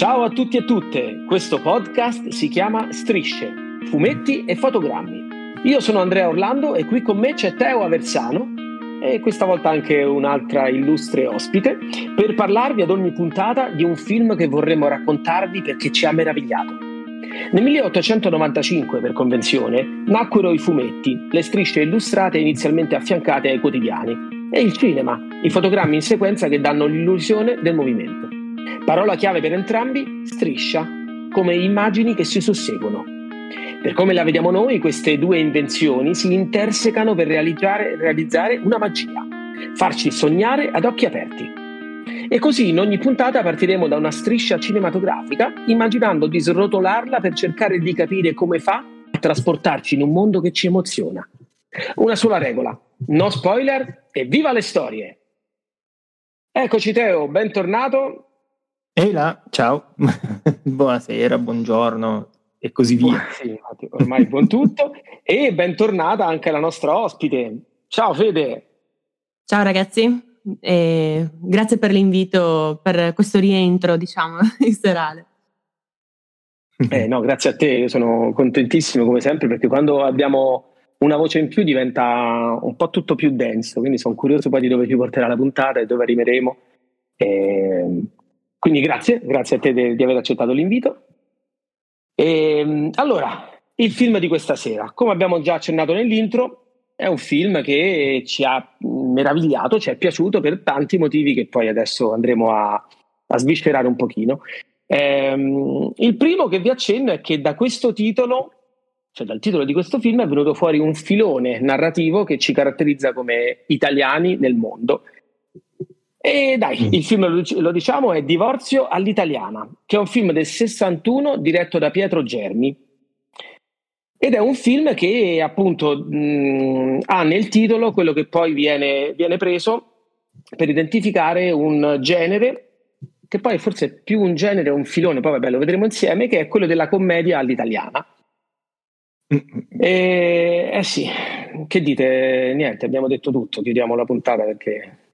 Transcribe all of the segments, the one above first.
Ciao a tutti e tutte, questo podcast si chiama Strisce, fumetti e fotogrammi. Io sono Andrea Orlando e qui con me c'è Teo Aversano e questa volta anche un'altra illustre ospite per parlarvi ad ogni puntata di un film che vorremmo raccontarvi perché ci ha meravigliato. Nel 1895, per convenzione, nacquero i fumetti, le strisce illustrate inizialmente affiancate ai quotidiani, e il cinema, i fotogrammi in sequenza che danno l'illusione del movimento. Parola chiave per entrambi, striscia, come immagini che si susseguono. Per come la vediamo noi, queste due invenzioni si intersecano per realizzare, realizzare una magia, farci sognare ad occhi aperti. E così in ogni puntata partiremo da una striscia cinematografica, immaginando di srotolarla per cercare di capire come fa a trasportarci in un mondo che ci emoziona. Una sola regola, no spoiler e viva le storie! Eccoci Teo, bentornato. Ehi là, ciao, buonasera, buongiorno e così via. Sì, ormai buon tutto. e bentornata anche la nostra ospite. Ciao Fede. Ciao ragazzi, e grazie per l'invito, per questo rientro, diciamo, in serale. Eh, no, grazie a te, io sono contentissimo come sempre perché quando abbiamo una voce in più diventa un po' tutto più denso, quindi sono curioso poi di dove ci porterà la puntata e dove arriveremo. E quindi grazie, grazie a te di, di aver accettato l'invito. E, allora, il film di questa sera, come abbiamo già accennato nell'intro, è un film che ci ha meravigliato, ci è piaciuto per tanti motivi che poi adesso andremo a, a sviscerare un pochino. Ehm, il primo che vi accenno è che da questo titolo cioè dal titolo di questo film è venuto fuori un filone narrativo che ci caratterizza come italiani nel mondo. E dai, mm. il film lo diciamo è Divorzio all'italiana, che è un film del 61 diretto da Pietro Germi. Ed è un film che appunto mh, ha nel titolo quello che poi viene, viene preso per identificare un genere che poi forse è più un genere, un filone, poi vabbè lo vedremo insieme, che è quello della commedia all'italiana. E, eh sì, che dite? Niente, abbiamo detto tutto, chiudiamo la puntata perché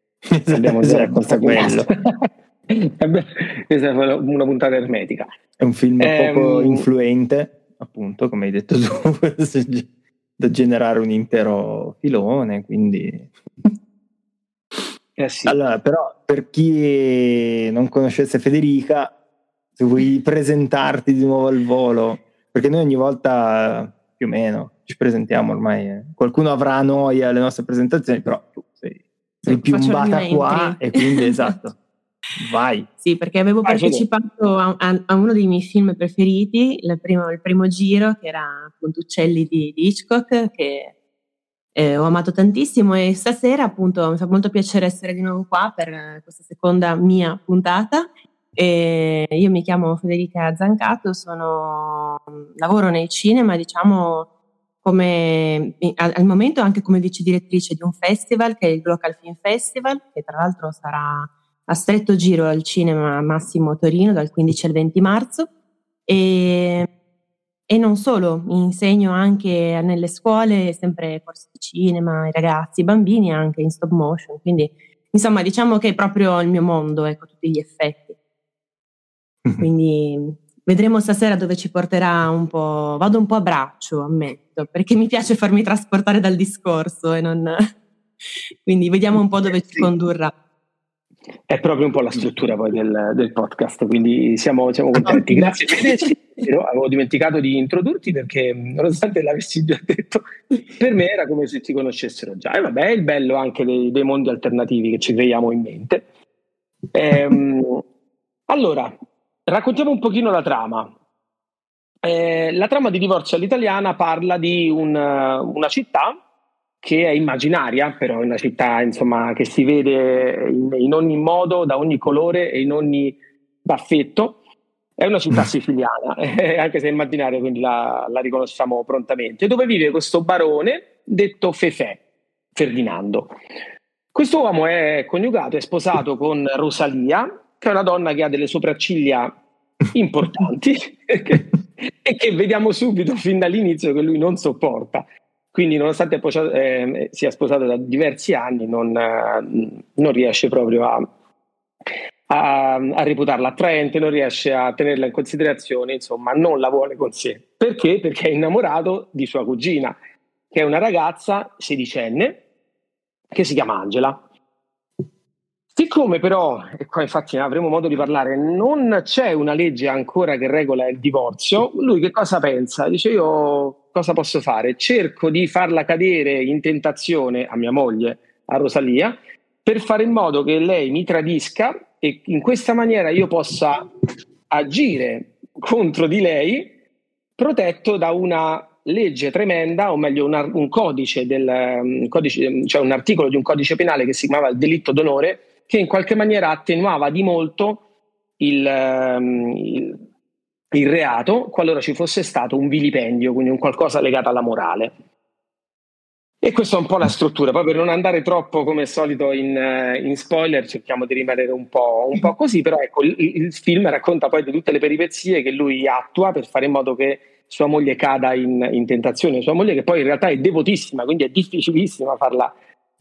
abbiamo già raccontato quello. Questa è una puntata ermetica. È un film ehm, poco influente, appunto, come hai detto tu, da generare un intero filone, quindi... Eh sì. Allora, però, per chi non conoscesse Federica, se vuoi presentarti di nuovo al volo, perché noi ogni volta più o meno ci presentiamo ormai. Eh. Qualcuno avrà noia alle nostre presentazioni, però tu sei, sei piombata qua e quindi esatto. Vai. Sì, perché avevo Vai, partecipato a, a, a, uno dei miei film preferiti, il primo, il primo giro, che era appunto Uccelli di, di Hitchcock, che eh, ho amato tantissimo e stasera appunto mi fa molto piacere essere di nuovo qua per questa seconda mia puntata e io mi chiamo Federica Zancato, sono, lavoro nei cinema, diciamo, come, al, momento anche come vice direttrice di un festival che è il Local Film Festival, che tra l'altro sarà a stretto giro al cinema Massimo Torino dal 15 al 20 marzo. E, e non solo, insegno anche nelle scuole, sempre corsi di cinema, ai ragazzi, ai bambini, anche in stop motion. Quindi, insomma, diciamo che è proprio il mio mondo, ecco, tutti gli effetti. Quindi vedremo stasera dove ci porterà un po'. Vado un po' a braccio, ammetto, perché mi piace farmi trasportare dal discorso e non. Quindi vediamo un po' dove ci condurrà. È proprio un po' la struttura poi del, del podcast, quindi siamo, siamo contenti. Grazie. Però avevo dimenticato di introdurti perché, nonostante l'avessi già detto, per me era come se ti conoscessero già. E vabbè, è il bello anche dei, dei mondi alternativi che ci creiamo in mente. Ehm, allora, Raccontiamo un pochino la trama. Eh, la trama di Divorzio all'italiana parla di un, una città che è immaginaria, però è una città insomma, che si vede in, in, ogni modo, da ogni colore e in ogni baffetto. È una città siciliana, eh, anche se è immaginaria, quindi la, la riconosciamo prontamente, dove vive questo barone detto Fefè, Ferdinando. Quest'uomo è coniugato, è sposato con Rosalia, che è una donna che ha delle sopracciglia importanti e, che, vediamo subito fin dall'inizio che lui non sopporta. Quindi, nonostante eh, sia sposato da diversi anni, non, eh, non riesce proprio a, a, a, reputarla attraente, non riesce a tenerla in considerazione, insomma, non la vuole con sé. Perché? Perché è innamorato di sua cugina, che è una ragazza sedicenne che si chiama Angela. Siccome però, e qua infatti avremo modo di parlare, non c'è una legge ancora che regola il divorzio, lui che cosa pensa? Dice io cosa posso fare? Cerco di farla cadere in tentazione a mia moglie, a Rosalia, per fare in modo che lei mi tradisca e in questa maniera io possa agire contro di lei protetto da una legge tremenda, o meglio una, un codice, del, um, codice, cioè un articolo di un codice penale che si chiamava il delitto d'onore, che in qualche maniera attenuava di molto il, um, il, il reato qualora ci fosse stato un vilipendio, quindi un qualcosa legato alla morale. E questa è un po' la struttura, poi per non andare troppo come al solito in, eh, in spoiler cerchiamo di rimanere un po', un po così, però ecco il, il, film racconta poi di tutte le peripezie che lui attua per fare in modo che sua moglie cada in, in tentazione, sua moglie che poi in realtà è devotissima, quindi è difficilissima farla,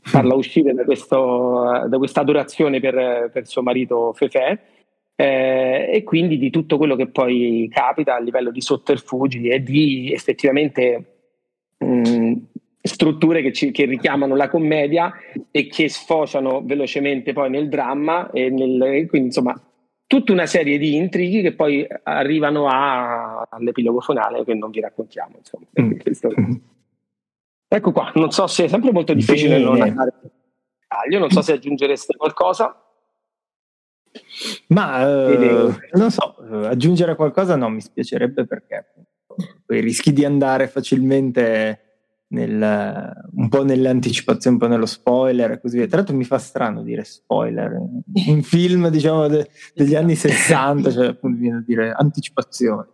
farla uscire da, questo, da, questa adorazione per, per, suo marito Fefe. Eh, e quindi di tutto quello che poi capita a livello di sotterfugi e di effettivamente mh, strutture che, ci, che, richiamano la commedia e che sfociano velocemente poi nel dramma e nel, quindi insomma tutta una serie di intrighi che poi arrivano a, all'epilogo finale che non vi raccontiamo insomma. Mm. Ecco qua non so se è sempre molto difficile Bene. non andare taglio non so se aggiungereste qualcosa ma eh, non so aggiungere qualcosa no mi spiacerebbe perché poi rischi di andare facilmente nel, un po' nell'anticipazione, un po' nello spoiler e così via. Tra l'altro mi fa strano dire spoiler in film diciamo de, degli anni 60, cioè appunto viene a dire anticipazione.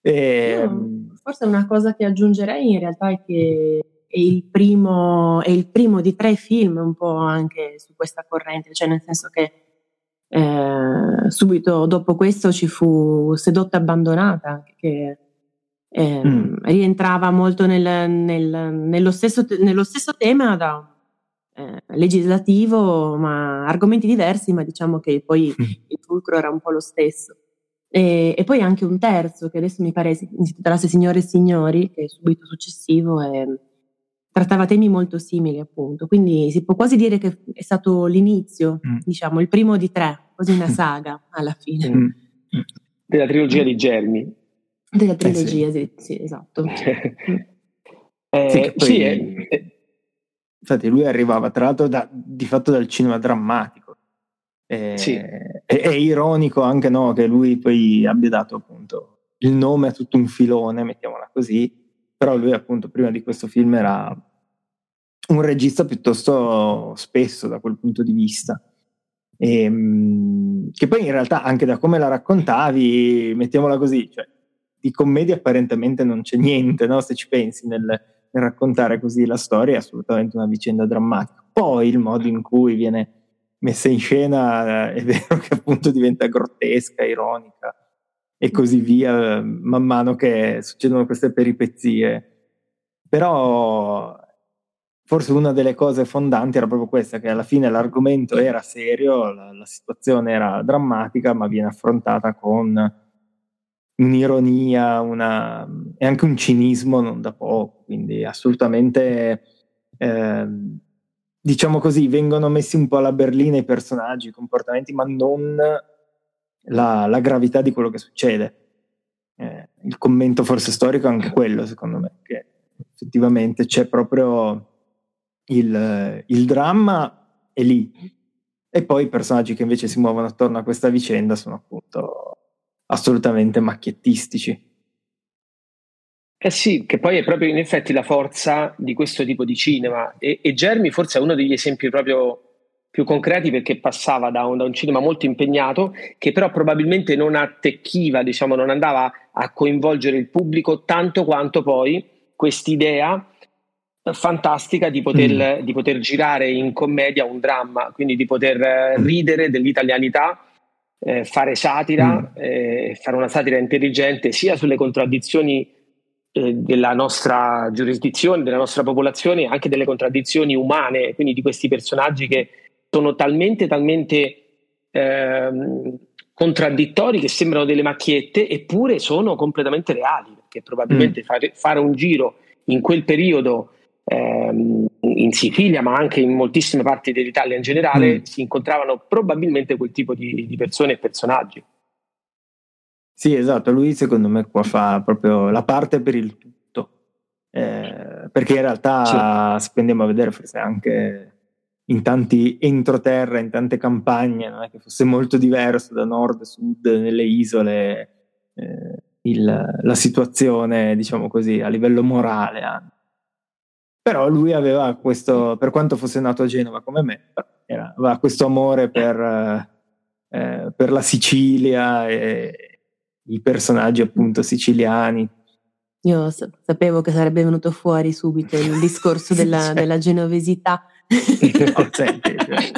E, no, forse una cosa che aggiungerei in realtà è che è il, primo, è il primo di tre film un po' anche su questa corrente, cioè nel senso che eh, subito dopo questo ci fu Sedotta abbandonata, che eh, mm. rientrava molto nel, nel, nello, stesso, nello, stesso, tema da, eh, legislativo, ma argomenti diversi, ma diciamo che poi mm. il fulcro era un po' lo stesso. E, e, poi anche un terzo, che adesso mi pare si intitolasse Signore e Signori, che è subito successivo, e trattava temi molto simili, appunto. Quindi si può quasi dire che è stato l'inizio, mm. diciamo, il primo di tre, quasi una saga alla fine. Mm. Della trilogia di Germi. Della trilogia, eh sì. sì. esatto. eh, sì, poi, sì eh, infatti lui arrivava tra l'altro da, di fatto dal cinema drammatico. Eh, sì. è, è, ironico anche no, che lui poi abbia dato appunto il nome a tutto un filone, mettiamola così, però lui appunto prima di questo film era un regista piuttosto spesso da quel punto di vista. E, ehm, che poi in realtà anche da come la raccontavi, mettiamola così, cioè, di commedia apparentemente non c'è niente, no? se ci pensi nel, nel, raccontare così la storia, è assolutamente una vicenda drammatica. Poi il modo in cui viene messa in scena è vero che appunto diventa grottesca, ironica e così via man mano che succedono queste peripezie. Però forse una delle cose fondanti era proprio questa, che alla fine l'argomento era serio, la, la situazione era drammatica, ma viene affrontata con un'ironia una, e anche un cinismo non da poco, quindi assolutamente, eh, diciamo così, vengono messi un po' alla berlina i personaggi, i comportamenti, ma non la, la gravità di quello che succede. Eh, il commento forse storico è anche quello, secondo me, che effettivamente c'è proprio il, il dramma è lì. E poi i personaggi che invece si muovono attorno a questa vicenda sono appunto assolutamente macchiettistici. Eh sì, che poi è proprio in effetti la forza di questo tipo di cinema e, e Germi forse è uno degli esempi proprio più concreti perché passava da un, da un, cinema molto impegnato che però probabilmente non attecchiva, diciamo, non andava a coinvolgere il pubblico tanto quanto poi quest'idea fantastica di poter, mm. di poter girare in commedia un dramma, quindi di poter mm. ridere dell'italianità eh, fare satira, mm. eh, fare una satira intelligente sia sulle contraddizioni eh, della nostra giurisdizione, della nostra popolazione, anche delle contraddizioni umane, quindi di questi personaggi che sono talmente, talmente ehm, contraddittori che sembrano delle macchiette, eppure sono completamente reali, perché probabilmente mm. fare, fare, un giro in quel periodo ehm, in Sicilia, ma anche in moltissime parti dell'Italia in generale, mm. si incontravano probabilmente quel tipo di, di persone e personaggi. Sì, esatto, lui secondo me qua fa proprio la parte per il tutto, eh, perché in realtà sì. se andiamo a vedere forse anche in tanti entroterra, in tante campagne, non è che fosse molto diverso da nord, sud, nelle isole, eh, il, la situazione, diciamo così, a livello morale. Anche. Però lui aveva questo, per quanto fosse nato a Genova come me, era, aveva questo amore per, eh, per la Sicilia e i personaggi appunto siciliani. Io sapevo che sarebbe venuto fuori subito il discorso della, cioè. della genovesità. no, senti, cioè.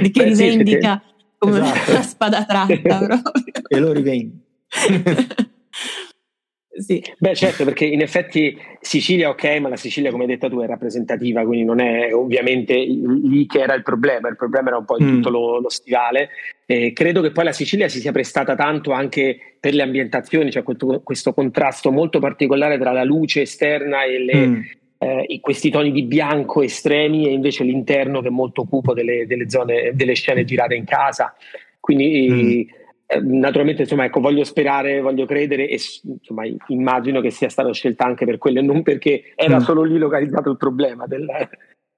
Di che Beh, rivendica sì, come esatto. la spada tratta proprio. e lo rivendica. Sì. Beh, certo, perché in effetti Sicilia, ok, ma la Sicilia, come hai detto tu, è rappresentativa, quindi non è ovviamente lì che era il problema. Il problema era un po' in mm. tutto lo, lo stivale. Eh, credo che poi la Sicilia si sia prestata tanto anche per le ambientazioni, cioè questo, questo contrasto molto particolare tra la luce esterna e le, mm. eh, questi toni di bianco estremi e invece l'interno che è molto cupo delle, delle zone, delle scene girate in casa. Quindi. Mm naturalmente insomma ecco voglio sperare voglio credere e insomma immagino che sia stata scelta anche per quello e non perché era mm. solo lì localizzato il problema del,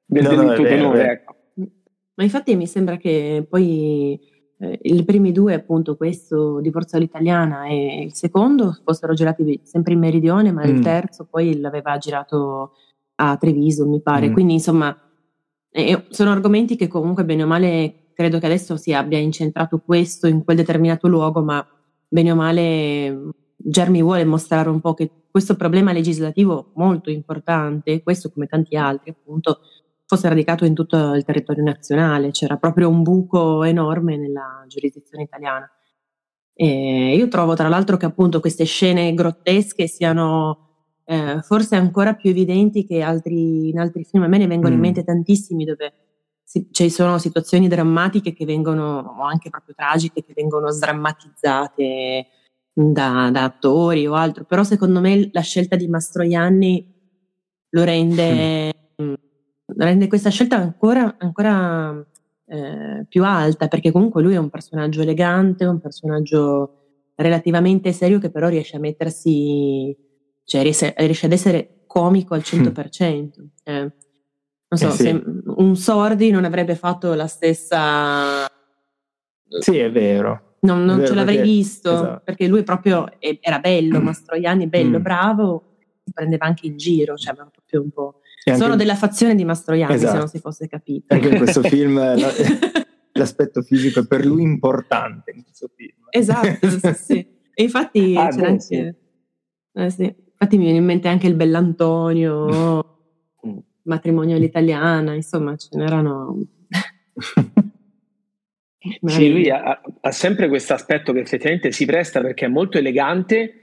del no, delitto tenore ecco. ma infatti mi sembra che poi eh, i primi due appunto questo di Forza all'Italiana e il secondo fossero girati sempre in Meridione ma mm. il terzo poi l'aveva girato a Treviso mi pare mm. quindi insomma eh, sono argomenti che comunque bene o male credo che adesso si abbia incentrato questo in quel determinato luogo, ma bene o male Germi vuole mostrare un po' che questo problema legislativo molto importante, questo come tanti altri appunto, fosse radicato in tutto il territorio nazionale, c'era proprio un buco enorme nella giurisdizione italiana. E io trovo tra l'altro che appunto queste scene grottesche siano eh, forse ancora più evidenti che altri, in altri film, a me ne vengono mm. in mente tantissimi dove ci sono situazioni drammatiche che vengono, o anche proprio tragiche, che vengono sdrammatizzate da, da attori o altro, però secondo me la scelta di Mastroianni lo rende, mm. rende questa scelta ancora, ancora eh, più alta, perché comunque lui è un personaggio elegante, un personaggio relativamente serio che però riesce a mettersi, cioè riesce, riesce ad essere comico al 100%. Eh. Non so, eh sì. se un Sordi non avrebbe fatto la stessa... Sì, è vero. Non, non vero, ce l'avrei perché, visto, esatto. perché lui proprio era bello, mm. Mastroianni bello, mm. bravo, si prendeva anche in giro, cioè aveva proprio un po'... Sono anche... della fazione di Mastroianni, esatto. se non si fosse capito. Anche in questo film l'aspetto fisico è per lui importante in questo film. Esatto, sì, sì. E infatti ah, c'era anche... Sì. Eh, sì. Infatti mi viene in mente anche il Bell'Antonio matrimonio all'italiana, insomma ce n'erano... sì, lui ha, ha sempre questo aspetto che effettivamente si presta perché è molto elegante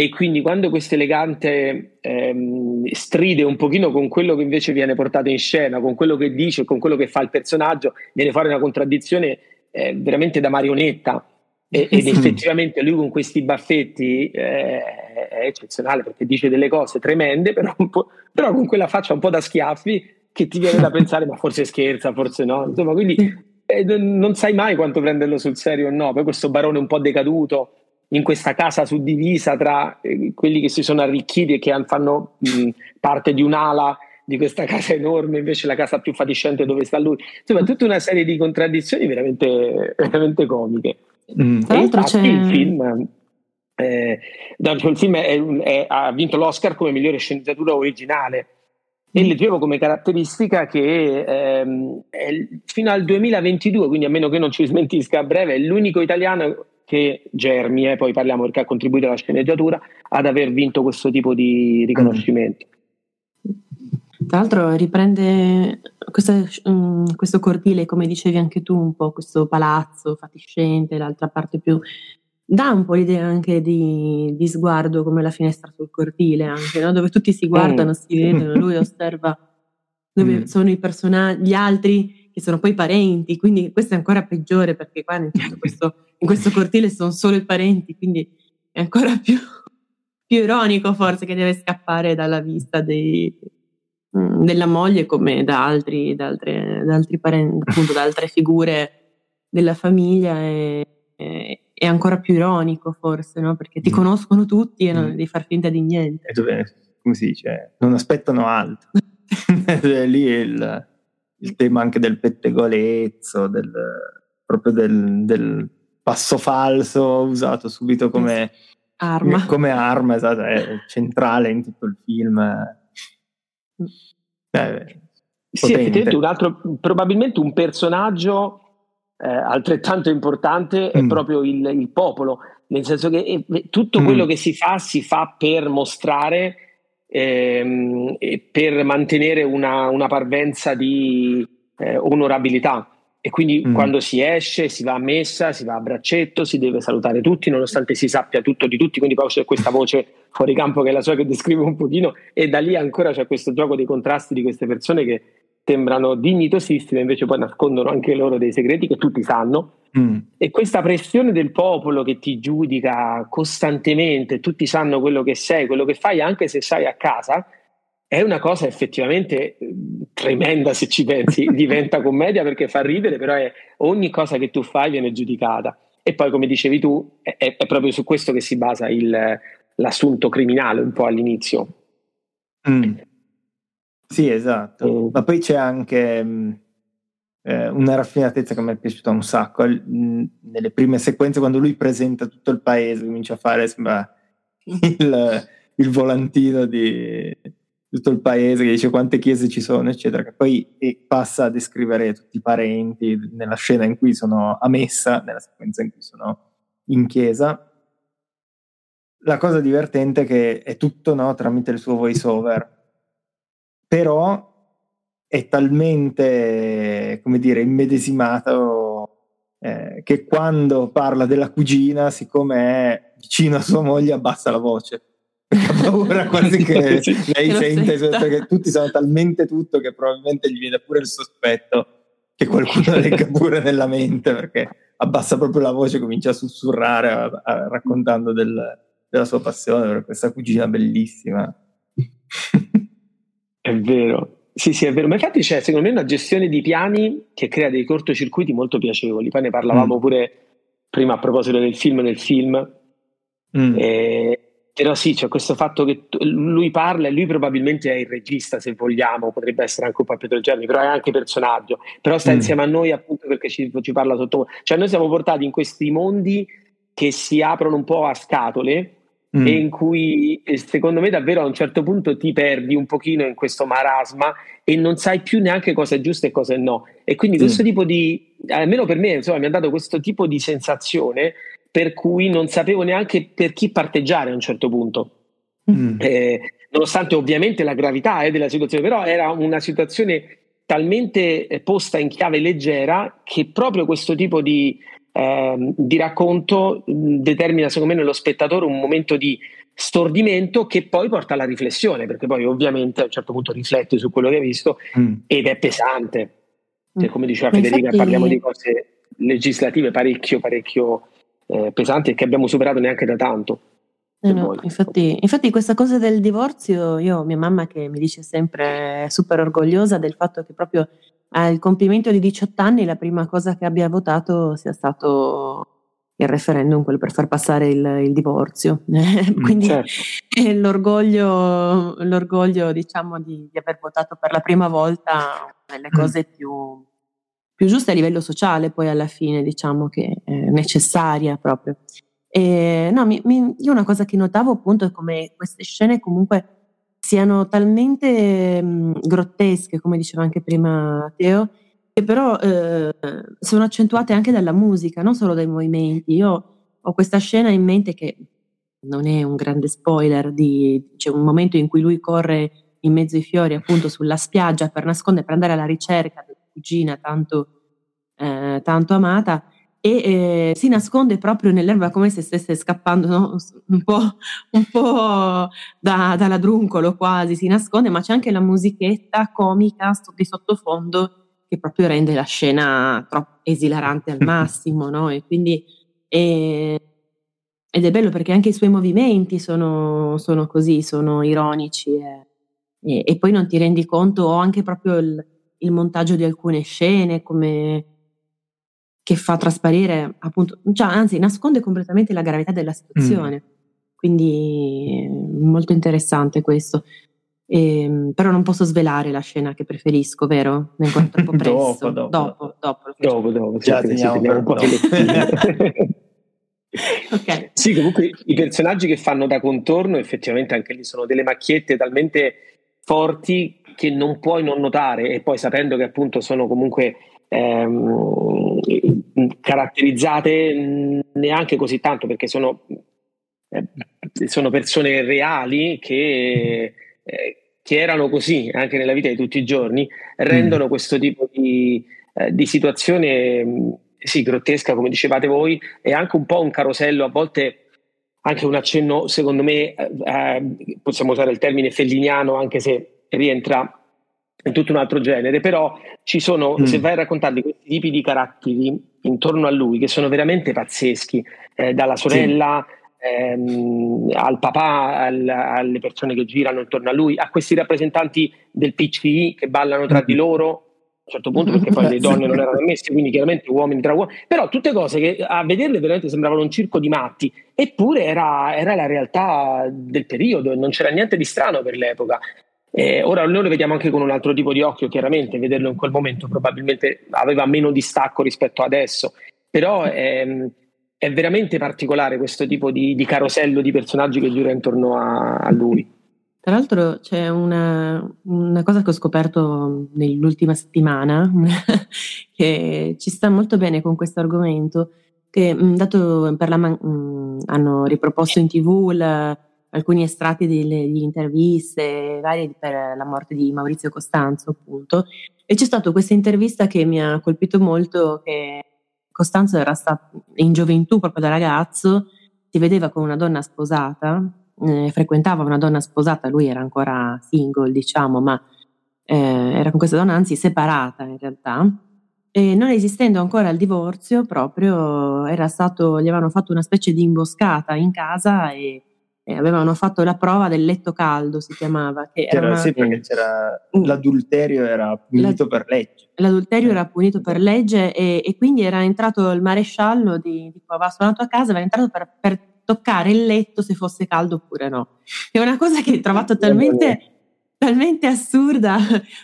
e quindi quando questo elegante ehm, stride un pochino con quello che invece viene portato in scena, con quello che dice, con quello che fa il personaggio, viene fuori una contraddizione eh, veramente da marionetta. E, ed effettivamente lui con questi baffetti eh, è eccezionale perché dice delle cose tremende, però, però, con quella faccia un po' da schiaffi che ti viene da pensare ma forse scherza, forse no. Insomma, quindi eh, non sai mai quanto prenderlo sul serio o no. Poi questo barone un po' decaduto in questa casa suddivisa tra eh, quelli che si sono arricchiti e che fanno mh, parte di un'ala di questa casa enorme, invece la casa più fatiscente dove sta lui. Insomma, tutta una serie di contraddizioni veramente, veramente comiche. Mm. Tra l'altro c'è... il film, eh, il film è, è, ha vinto l'Oscar come migliore sceneggiatura originale e leggevo come caratteristica che ehm, fino al 2022, quindi a meno che non ci smentisca a breve, è l'unico italiano che Germi, eh, poi parliamo perché ha contribuito alla sceneggiatura, ad aver vinto questo tipo di riconoscimento. Tra l'altro riprende questo, um, questo, cortile, come dicevi anche tu, un po' questo palazzo fatiscente, l'altra parte più... Dà un po' l'idea anche di, di sguardo come la finestra sul cortile, anche, no? dove tutti si guardano, mm. si vedono, lui osserva dove mm. sono i personaggi, gli altri che sono poi parenti, quindi questo è ancora peggiore perché qua in questo, in questo cortile sono solo i parenti, quindi è ancora più, più ironico forse che deve scappare dalla vista dei, della moglie come da altri, da altre, da altri parenti, appunto da altre figure della famiglia e, e, è ancora più ironico forse, no? Perché ti mm. conoscono tutti e non mm. devi far finta di niente. E dove, come si dice, non aspettano altro. Lì è il, il, tema anche del pettegolezzo, del, proprio del, del, passo falso usato subito come arma, come arma esatto, è centrale in tutto il film. Eh, sì, effettivamente un altro, probabilmente un personaggio eh, altrettanto importante è mm. proprio il, il, popolo, nel senso che eh, tutto mm. quello che si fa si fa per mostrare ehm, e per mantenere una, una parvenza di eh, onorabilità. E quindi mm. quando si esce, si va a messa, si va a braccetto, si deve salutare tutti, nonostante si sappia tutto di tutti. Quindi poi c'è questa voce fuori campo che è la sua che descrive un pochino, e da lì ancora c'è questo gioco dei contrasti di queste persone che sembrano dignitosissime, invece poi nascondono anche loro dei segreti che tutti sanno. Mm. E questa pressione del popolo che ti giudica costantemente, tutti sanno quello che sei, quello che fai, anche se sei a casa, è una cosa effettivamente eh, tremenda se ci pensi. Diventa commedia perché fa ridere, però è, ogni cosa che tu fai viene giudicata. E poi, come dicevi tu, è, è proprio su questo che si basa il, l'assunto criminale un po' all'inizio. Mm. Sì, esatto. Ma poi c'è anche mh, eh, una raffinatezza che mi è piaciuta un sacco. Mh, nelle prime sequenze, quando lui presenta tutto il paese, comincia a fare sembra il, il volantino di tutto il paese che dice quante chiese ci sono, eccetera, che poi passa a descrivere tutti i parenti nella scena in cui sono a messa, nella sequenza in cui sono in chiesa. La cosa divertente è che è tutto no, tramite il suo voice over però è talmente, come dire, immedesimato eh, che quando parla della cugina, siccome è vicino a sua moglie, abbassa la voce. Ha paura quasi che lei senta, perché tutti sanno talmente tutto che probabilmente gli viene pure il sospetto che qualcuno legga pure nella mente, perché abbassa proprio la voce, comincia a sussurrare a, a, raccontando del, della sua passione per questa cugina bellissima. È vero. Sì, sì, è vero. Ma infatti c'è secondo me una gestione di piani che crea dei cortocircuiti molto piacevoli. Poi ne parlavamo mm. pure prima a proposito del film nel film. Mm. Eh, però sì, c'è questo fatto che lui parla e lui probabilmente è il regista, se vogliamo, potrebbe essere anche un po' Pietro Germi, però è anche personaggio. Però sta mm. insieme a noi appunto perché ci, ci parla sotto. Cioè noi siamo portati in questi mondi che si aprono un po' a scatole mm. e in cui eh, secondo me davvero a un certo punto ti perdi un pochino in questo marasma e non sai più neanche cosa è giusto e cosa è no. E quindi mm. questo tipo di, almeno per me, insomma, mi ha dato questo tipo di sensazione per cui non sapevo neanche per chi parteggiare a un certo punto. Mm. Eh, nonostante ovviamente la gravità eh, della situazione, però era una situazione talmente eh, posta in chiave leggera che proprio questo tipo di, eh, di racconto determina secondo me nello spettatore un momento di stordimento che poi porta alla riflessione, perché poi ovviamente a un certo punto riflette su quello che hai visto mm. ed è pesante. Cioè, come diceva Federica, infatti... parliamo di cose legislative parecchio, parecchio eh, pesanti e che abbiamo superato neanche da tanto. Eh no, infatti, infatti, questa cosa del divorzio, io mia mamma che mi dice sempre super orgogliosa del fatto che proprio al compimento di 18 anni la prima cosa che abbia votato sia stato il referendum, quello per far passare il, il divorzio. Mm, Quindi certo. l'orgoglio, l'orgoglio diciamo, di, di, aver votato per la prima volta le mm. cose più, più, giuste a livello sociale, poi alla fine diciamo che è necessaria proprio. E, no, mi, mi, io una cosa che notavo appunto è come queste scene comunque siano talmente mh, grottesche, come diceva anche prima Teo, che però eh, sono accentuate anche dalla musica, non solo dai movimenti. Io ho questa scena in mente che non è un grande spoiler, di, c'è un momento in cui lui corre in mezzo ai fiori appunto sulla spiaggia per nascondere, per andare alla ricerca della cugina tanto, eh, tanto amata e eh, si nasconde proprio nell'erba come se stesse scappando no? un po', un po da, da, ladruncolo quasi, si nasconde, ma c'è anche la musichetta comica di sottofondo che proprio rende la scena troppo esilarante al massimo, no? E quindi e, ed è bello perché anche i suoi movimenti sono, sono così, sono ironici e, e, e, poi non ti rendi conto, o anche proprio il, il montaggio di alcune scene come che fa trasparire appunto, cioè, anzi nasconde completamente la gravità della situazione. Mm. Quindi molto interessante questo. E, ehm, però non posso svelare la scena che preferisco, vero? Mi ancora troppo presto. dopo, dopo. Dopo, dopo. dopo, dopo Già, teniamo un po' okay. Sì, comunque i personaggi che fanno da contorno effettivamente anche lì sono delle macchiette talmente forti che non puoi non notare e poi sapendo che appunto sono comunque ehm, caratterizzate neanche così tanto perché sono eh, sono persone reali che, eh, che, erano così anche nella vita di tutti i giorni, rendono mm. questo tipo di, eh, di situazione sì, grottesca, come dicevate voi, e anche un po' un carosello, a volte anche un accenno, secondo me, eh, possiamo usare il termine felliniano, anche se rientra in tutto un altro genere, però ci sono, mm. se vai a raccontarli questi tipi di caratteri intorno a lui, che sono veramente pazzeschi, eh, dalla sorella... Sì ehm, al papà, al, alle persone che girano intorno a lui, a questi rappresentanti del PCI che ballano tra di loro a un certo punto perché poi le donne non erano ammesse, quindi chiaramente uomini tra uomini, però tutte cose che a vederle veramente sembravano un circo di matti, eppure era, era la realtà del periodo e non c'era niente di strano per l'epoca. Eh, ora noi lo vediamo anche con un altro tipo di occhio, chiaramente, vederlo in quel momento probabilmente aveva meno distacco rispetto adesso, però ehm, è veramente particolare questo tipo di, di, carosello di personaggi che gira intorno a, a lui. Tra l'altro c'è una, una, cosa che ho scoperto nell'ultima settimana che ci sta molto bene con questo argomento, che dato per la man- hanno riproposto in tv la, alcuni estratti delle, delle interviste varie per la morte di Maurizio Costanzo appunto e c'è stata questa intervista che mi ha colpito molto che Costanzo era stato in gioventù, proprio da ragazzo, si vedeva con una donna sposata, eh, frequentava una donna sposata, lui era ancora single, diciamo, ma eh, era con questa donna, anzi separata in realtà. E non esistendo ancora il divorzio, proprio era stato, gli avevano fatto una specie di imboscata in casa e e avevano fatto la prova del letto caldo, si chiamava. Che era una... Sì, perché c'era, mm. l'adulterio era punito la, per legge. L'adulterio era punito per legge e, e quindi era entrato il maresciallo di, di aveva suonato a casa, aveva entrato per, per, toccare il letto se fosse caldo oppure no. È una cosa che ho trovato talmente talmente assurda,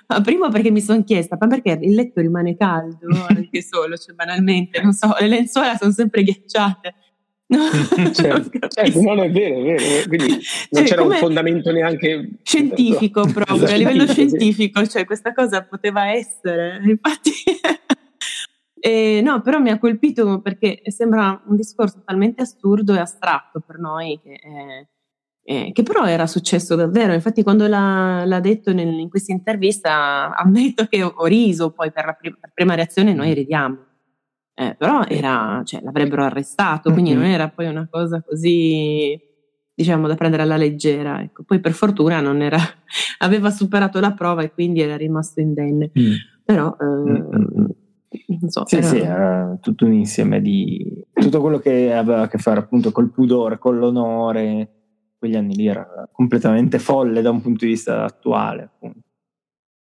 ma prima perché mi sono chiesta, ma perché il letto rimane caldo anche solo, cioè banalmente, non so, le lenzuola sono sempre ghiacciate. No, certo, certo, non è vero, è vero. Quindi non cioè, c'era un fondamento neanche scientifico proprio, a livello scientifico, cioè questa cosa poteva essere, infatti. e, no, però mi ha colpito perché sembra un discorso talmente assurdo e astratto per noi che, eh, eh, che però era successo davvero. Infatti, quando l'ha, l'ha detto nel, in questa intervista, ammetto che ho riso, poi per la prima, per prima reazione noi ridiamo eh, però era, cioè, l'avrebbero arrestato, quindi mm-hmm. non era poi una cosa così, diciamo, da prendere alla leggera. Ecco. Poi per fortuna non era, aveva superato la prova e quindi era rimasto indenne. Mm. Però, eh, mm-hmm. non so. Sì, era... sì, era tutto un insieme di... tutto quello che aveva a che fare appunto col pudore, con l'onore, quegli anni lì era completamente folle da un punto di vista attuale. Appunto.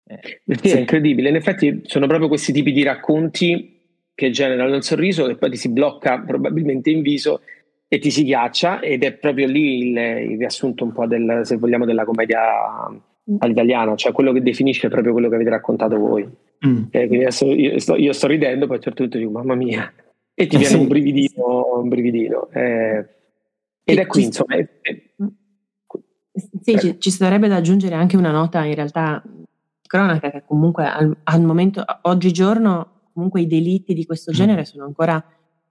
Eh, sì, è incredibile. In effetti sono proprio questi tipi di racconti che generano il sorriso che poi ti si blocca probabilmente in viso e ti si ghiaccia ed è proprio lì il, il riassunto un po' del, se vogliamo, della commedia all'italiana, cioè quello che definisce proprio quello che avete raccontato voi. Mm. Eh, quindi adesso io sto, io sto, ridendo, poi a un certo punto dico, mamma mia, e ti eh, viene sì. un brividino, un brividino. Eh, ed è qui, insomma... È, è, sì, ci, ci, sarebbe da aggiungere anche una nota in realtà cronaca che comunque al, al momento, oggigiorno comunque i delitti di questo genere sono ancora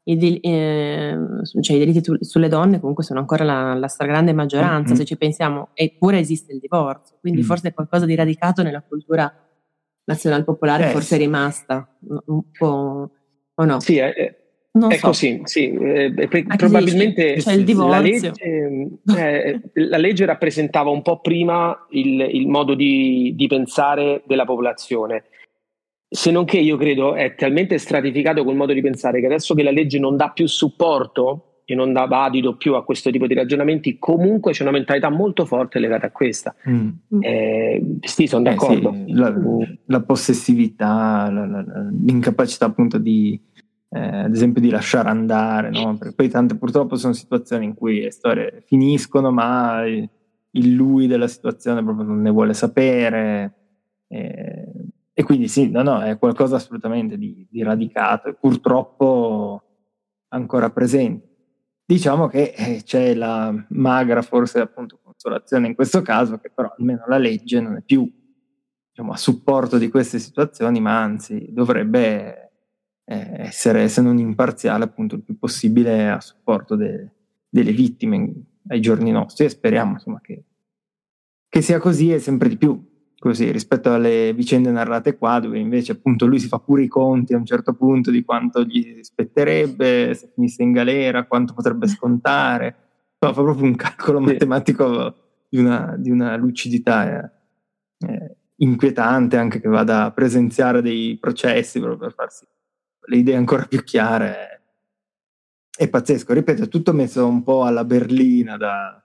i, del, eh, cioè i delitti tu, sulle donne comunque sono ancora la, la stragrande maggioranza mm-hmm. se ci pensiamo eppure esiste il divorzio quindi mm. forse è qualcosa di radicato nella cultura nazionale popolare eh, forse è rimasta un po' o no? Sì, è, non è so. così, sì, eh, probabilmente la legge, eh, la legge, rappresentava un po' prima il, il modo di, di pensare della popolazione se non che io credo è talmente stratificato quel modo di pensare che adesso che la legge non dà più supporto e non dà valido più a questo tipo di ragionamenti, comunque c'è una mentalità molto forte legata a questa. Mm. Eh, sì, sono d'accordo. Eh sì, la, la, possessività, la, la, l'incapacità appunto di, eh, ad esempio, di lasciare andare, no? Perché poi tante purtroppo sono situazioni in cui le storie finiscono, ma il lui della situazione proprio non ne vuole sapere. Eh, e quindi sì, no, no, è qualcosa assolutamente di, di radicato e purtroppo ancora presente. Diciamo che eh, c'è la magra, forse appunto, consolazione in questo caso, che però almeno la legge non è più diciamo, a supporto di queste situazioni, ma anzi dovrebbe eh, essere, se non imparziale, appunto il più possibile a supporto de, delle vittime ai giorni nostri e speriamo insomma, che, che sia così e sempre di più così rispetto alle vicende narrate qua dove invece appunto lui si fa pure i conti a un certo punto di quanto gli spetterebbe se finisse in galera, quanto potrebbe scontare, fa proprio un calcolo sì. matematico di una, di una lucidità eh, eh, inquietante anche che vada a presenziare dei processi proprio per farsi le idee ancora più chiare. È pazzesco, ripeto, è tutto messo un po' alla berlina da,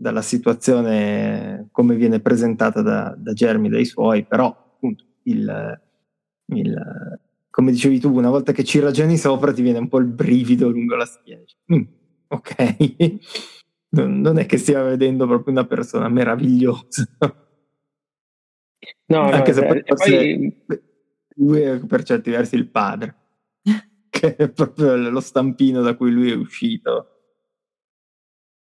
dalla situazione come viene presentata da, da Germi dai suoi, però appunto il, il, come dicevi tu, una volta che ci ragioni sopra ti viene un po' il brivido lungo la schiena. Mm, ok, non, non, è che stia vedendo proprio una persona meravigliosa. No, anche no, se poi, poi lui è per certi versi il padre, che è proprio lo stampino da cui lui è uscito.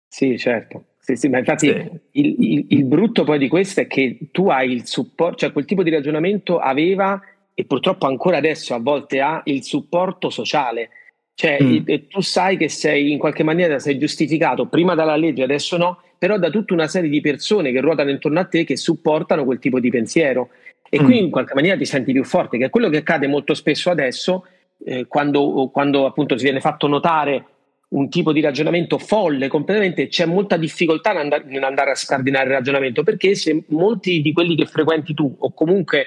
Sì, certo. Sì, sì, ma infatti sì. Il, il, il, brutto poi di questo è che tu hai il supporto, cioè quel tipo di ragionamento aveva e purtroppo ancora adesso a volte ha il supporto sociale. Cioè mm. il, tu sai che sei in qualche maniera sei giustificato prima dalla legge, adesso no, però da tutta una serie di persone che ruotano intorno a te che supportano quel tipo di pensiero. E mm. quindi in qualche maniera ti senti più forte, che è quello che accade molto spesso adesso eh, quando, quando appunto si viene fatto notare un tipo di ragionamento folle completamente, c'è molta difficoltà nell'andare a scardinare il ragionamento perché se molti di quelli che frequenti tu o comunque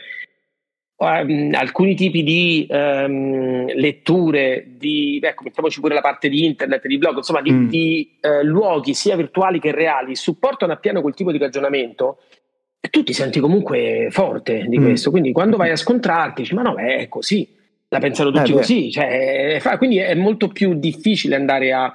um, alcuni tipi di um, letture, di, ecco, mettiamoci pure la parte di internet, di blog, insomma, di, mm. di uh, luoghi sia virtuali che reali supportano appieno quel tipo di ragionamento, tu ti senti comunque forte di mm. questo. Quindi quando vai a scontrarti, dici, ma no, è così la pensano tutti eh, così, cioè, quindi è molto più difficile andare a,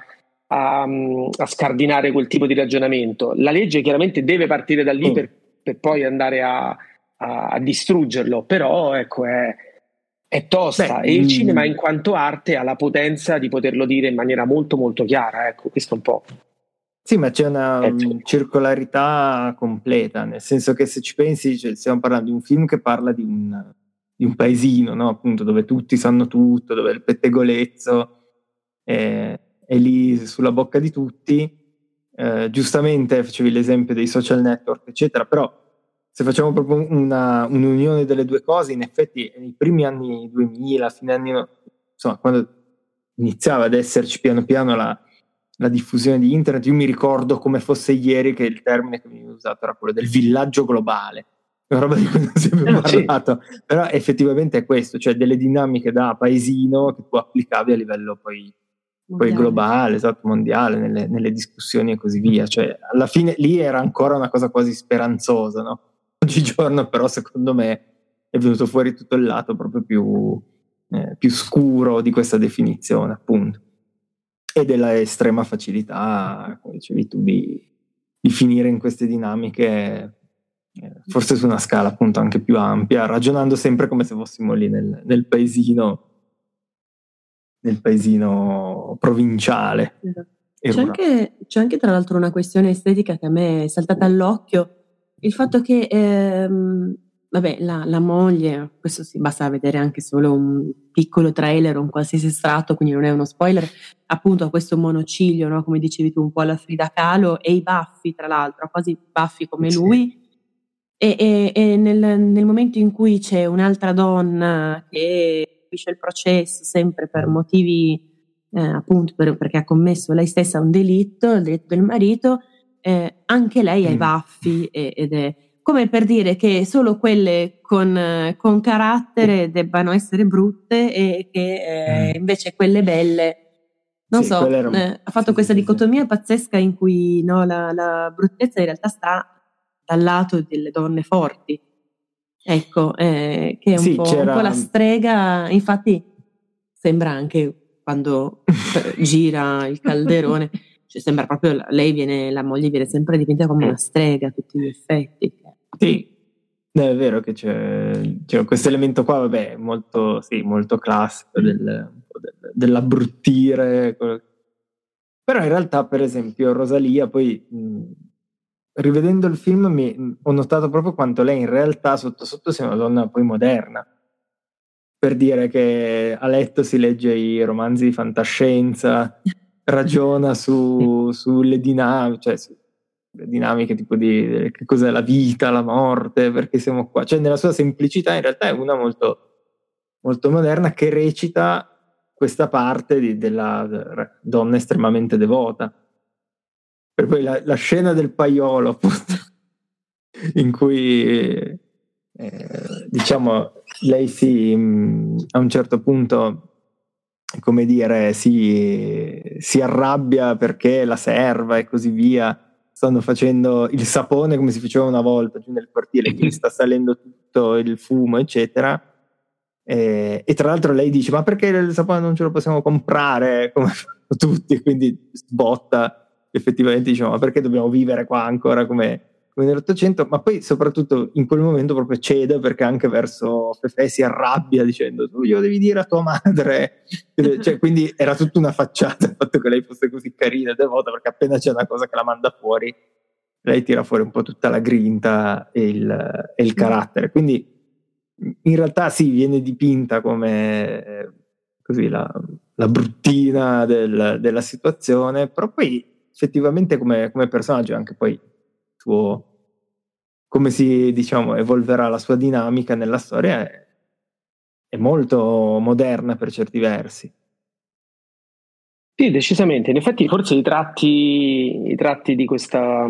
a, a, scardinare quel tipo di ragionamento. La legge chiaramente deve partire da lì mm. per, per, poi andare a, a, distruggerlo, però ecco è, è tosta Beh, e il mm. cinema in quanto arte ha la potenza di poterlo dire in maniera molto molto chiara, ecco questo un po'. Sì, ma c'è una um, circolarità completa, nel senso che se ci pensi, cioè, stiamo parlando di un film che parla di un, di un paesino, no? appunto, dove tutti sanno tutto, dove il pettegolezzo è, è lì sulla bocca di tutti. Eh, giustamente facevi l'esempio dei social network, eccetera, però se facciamo proprio una, un'unione delle due cose, in effetti nei primi anni 2000, fine anni, insomma, quando iniziava ad esserci piano piano la, la diffusione di internet, io mi ricordo come fosse ieri che il termine che veniva usato era quello del villaggio globale roba di cui non si è più eh, parlato, sì. però effettivamente è questo, cioè delle dinamiche da paesino che tu applicavi a livello poi, poi globale, esatto, mondiale, nelle, nelle, discussioni e così via, cioè alla fine lì era ancora una cosa quasi speranzosa, no? Oggigiorno però secondo me è venuto fuori tutto il lato proprio più, eh, più scuro di questa definizione, appunto, e della estrema facilità, come dicevi tu, di, di finire in queste dinamiche forse su una scala appunto anche più ampia, ragionando sempre come se fossimo lì nel, nel paesino, nel paesino provinciale. Esatto. C'è anche, c'è anche, tra l'altro una questione estetica che a me è saltata all'occhio, il fatto che ehm, vabbè, la, la, moglie, questo sì, basta vedere anche solo un piccolo trailer o un qualsiasi estratto, quindi non è uno spoiler, appunto ha questo monociglio, no? come dicevi tu, un po' alla Frida Kahlo e i baffi, tra l'altro, quasi baffi come sì. lui, e, e, e nel, nel, momento in cui c'è un'altra donna che capisce il processo sempre per motivi, eh, appunto per, perché ha commesso lei stessa un delitto, il delitto del marito, eh, anche lei ha i mm. baffi ed è come per dire che solo quelle con, con carattere debbano essere brutte e che eh, mm. invece quelle belle non sì, so, era... eh, ha fatto questa dicotomia pazzesca in cui no, la, la, bruttezza in realtà sta dal lato delle donne forti. Ecco, eh, che è un, po', un, po', la strega, infatti sembra anche quando gira il calderone, cioè sembra proprio lei viene, la moglie viene sempre dipinta come una strega a tutti gli effetti. Sì, No, è vero che c'è, c'è questo elemento qua, vabbè, molto, sì, molto classico del, del, dell'abbruttire. Però in realtà, per esempio, Rosalia, poi mh, rivedendo il film mi, ho notato proprio quanto lei in realtà sotto sotto sia una donna poi moderna. Per dire che a letto si legge i romanzi di fantascienza, ragiona su, sulle dinamiche, cioè su, le dinamiche tipo di che cos'è la vita, la morte, perché siamo qua. Cioè nella sua semplicità in realtà è una molto, molto moderna che recita questa parte di, della donna estremamente devota. Per poi la, la scena del paiolo, appunto, in cui eh, diciamo lei si a un certo punto come dire si, si arrabbia perché la serva e così via stanno facendo il sapone come si faceva una volta giù nel quartiere, che sta salendo tutto il fumo, eccetera. E, e, tra l'altro lei dice: Ma perché il sapone non ce lo possiamo comprare come tutti? Quindi sbotta. Effettivamente diciamo: Ma perché dobbiamo vivere qua ancora come come nell'Ottocento, ma poi soprattutto in quel momento proprio cede perché anche verso Fefe si arrabbia dicendo tu glielo devi dire a tua madre, cioè, quindi era tutta una facciata il fatto che lei fosse così carina e devota perché appena c'è una cosa che la manda fuori, lei tira fuori un po' tutta la grinta e il, e il carattere, quindi in realtà sì, viene dipinta come eh, così la, la bruttina del, della situazione, però poi effettivamente come, come personaggio anche poi suo come si diciamo evolverà la sua dinamica nella storia è, è molto moderna per certi versi. Sì, decisamente. In effetti, forse i tratti, i tratti di, questa,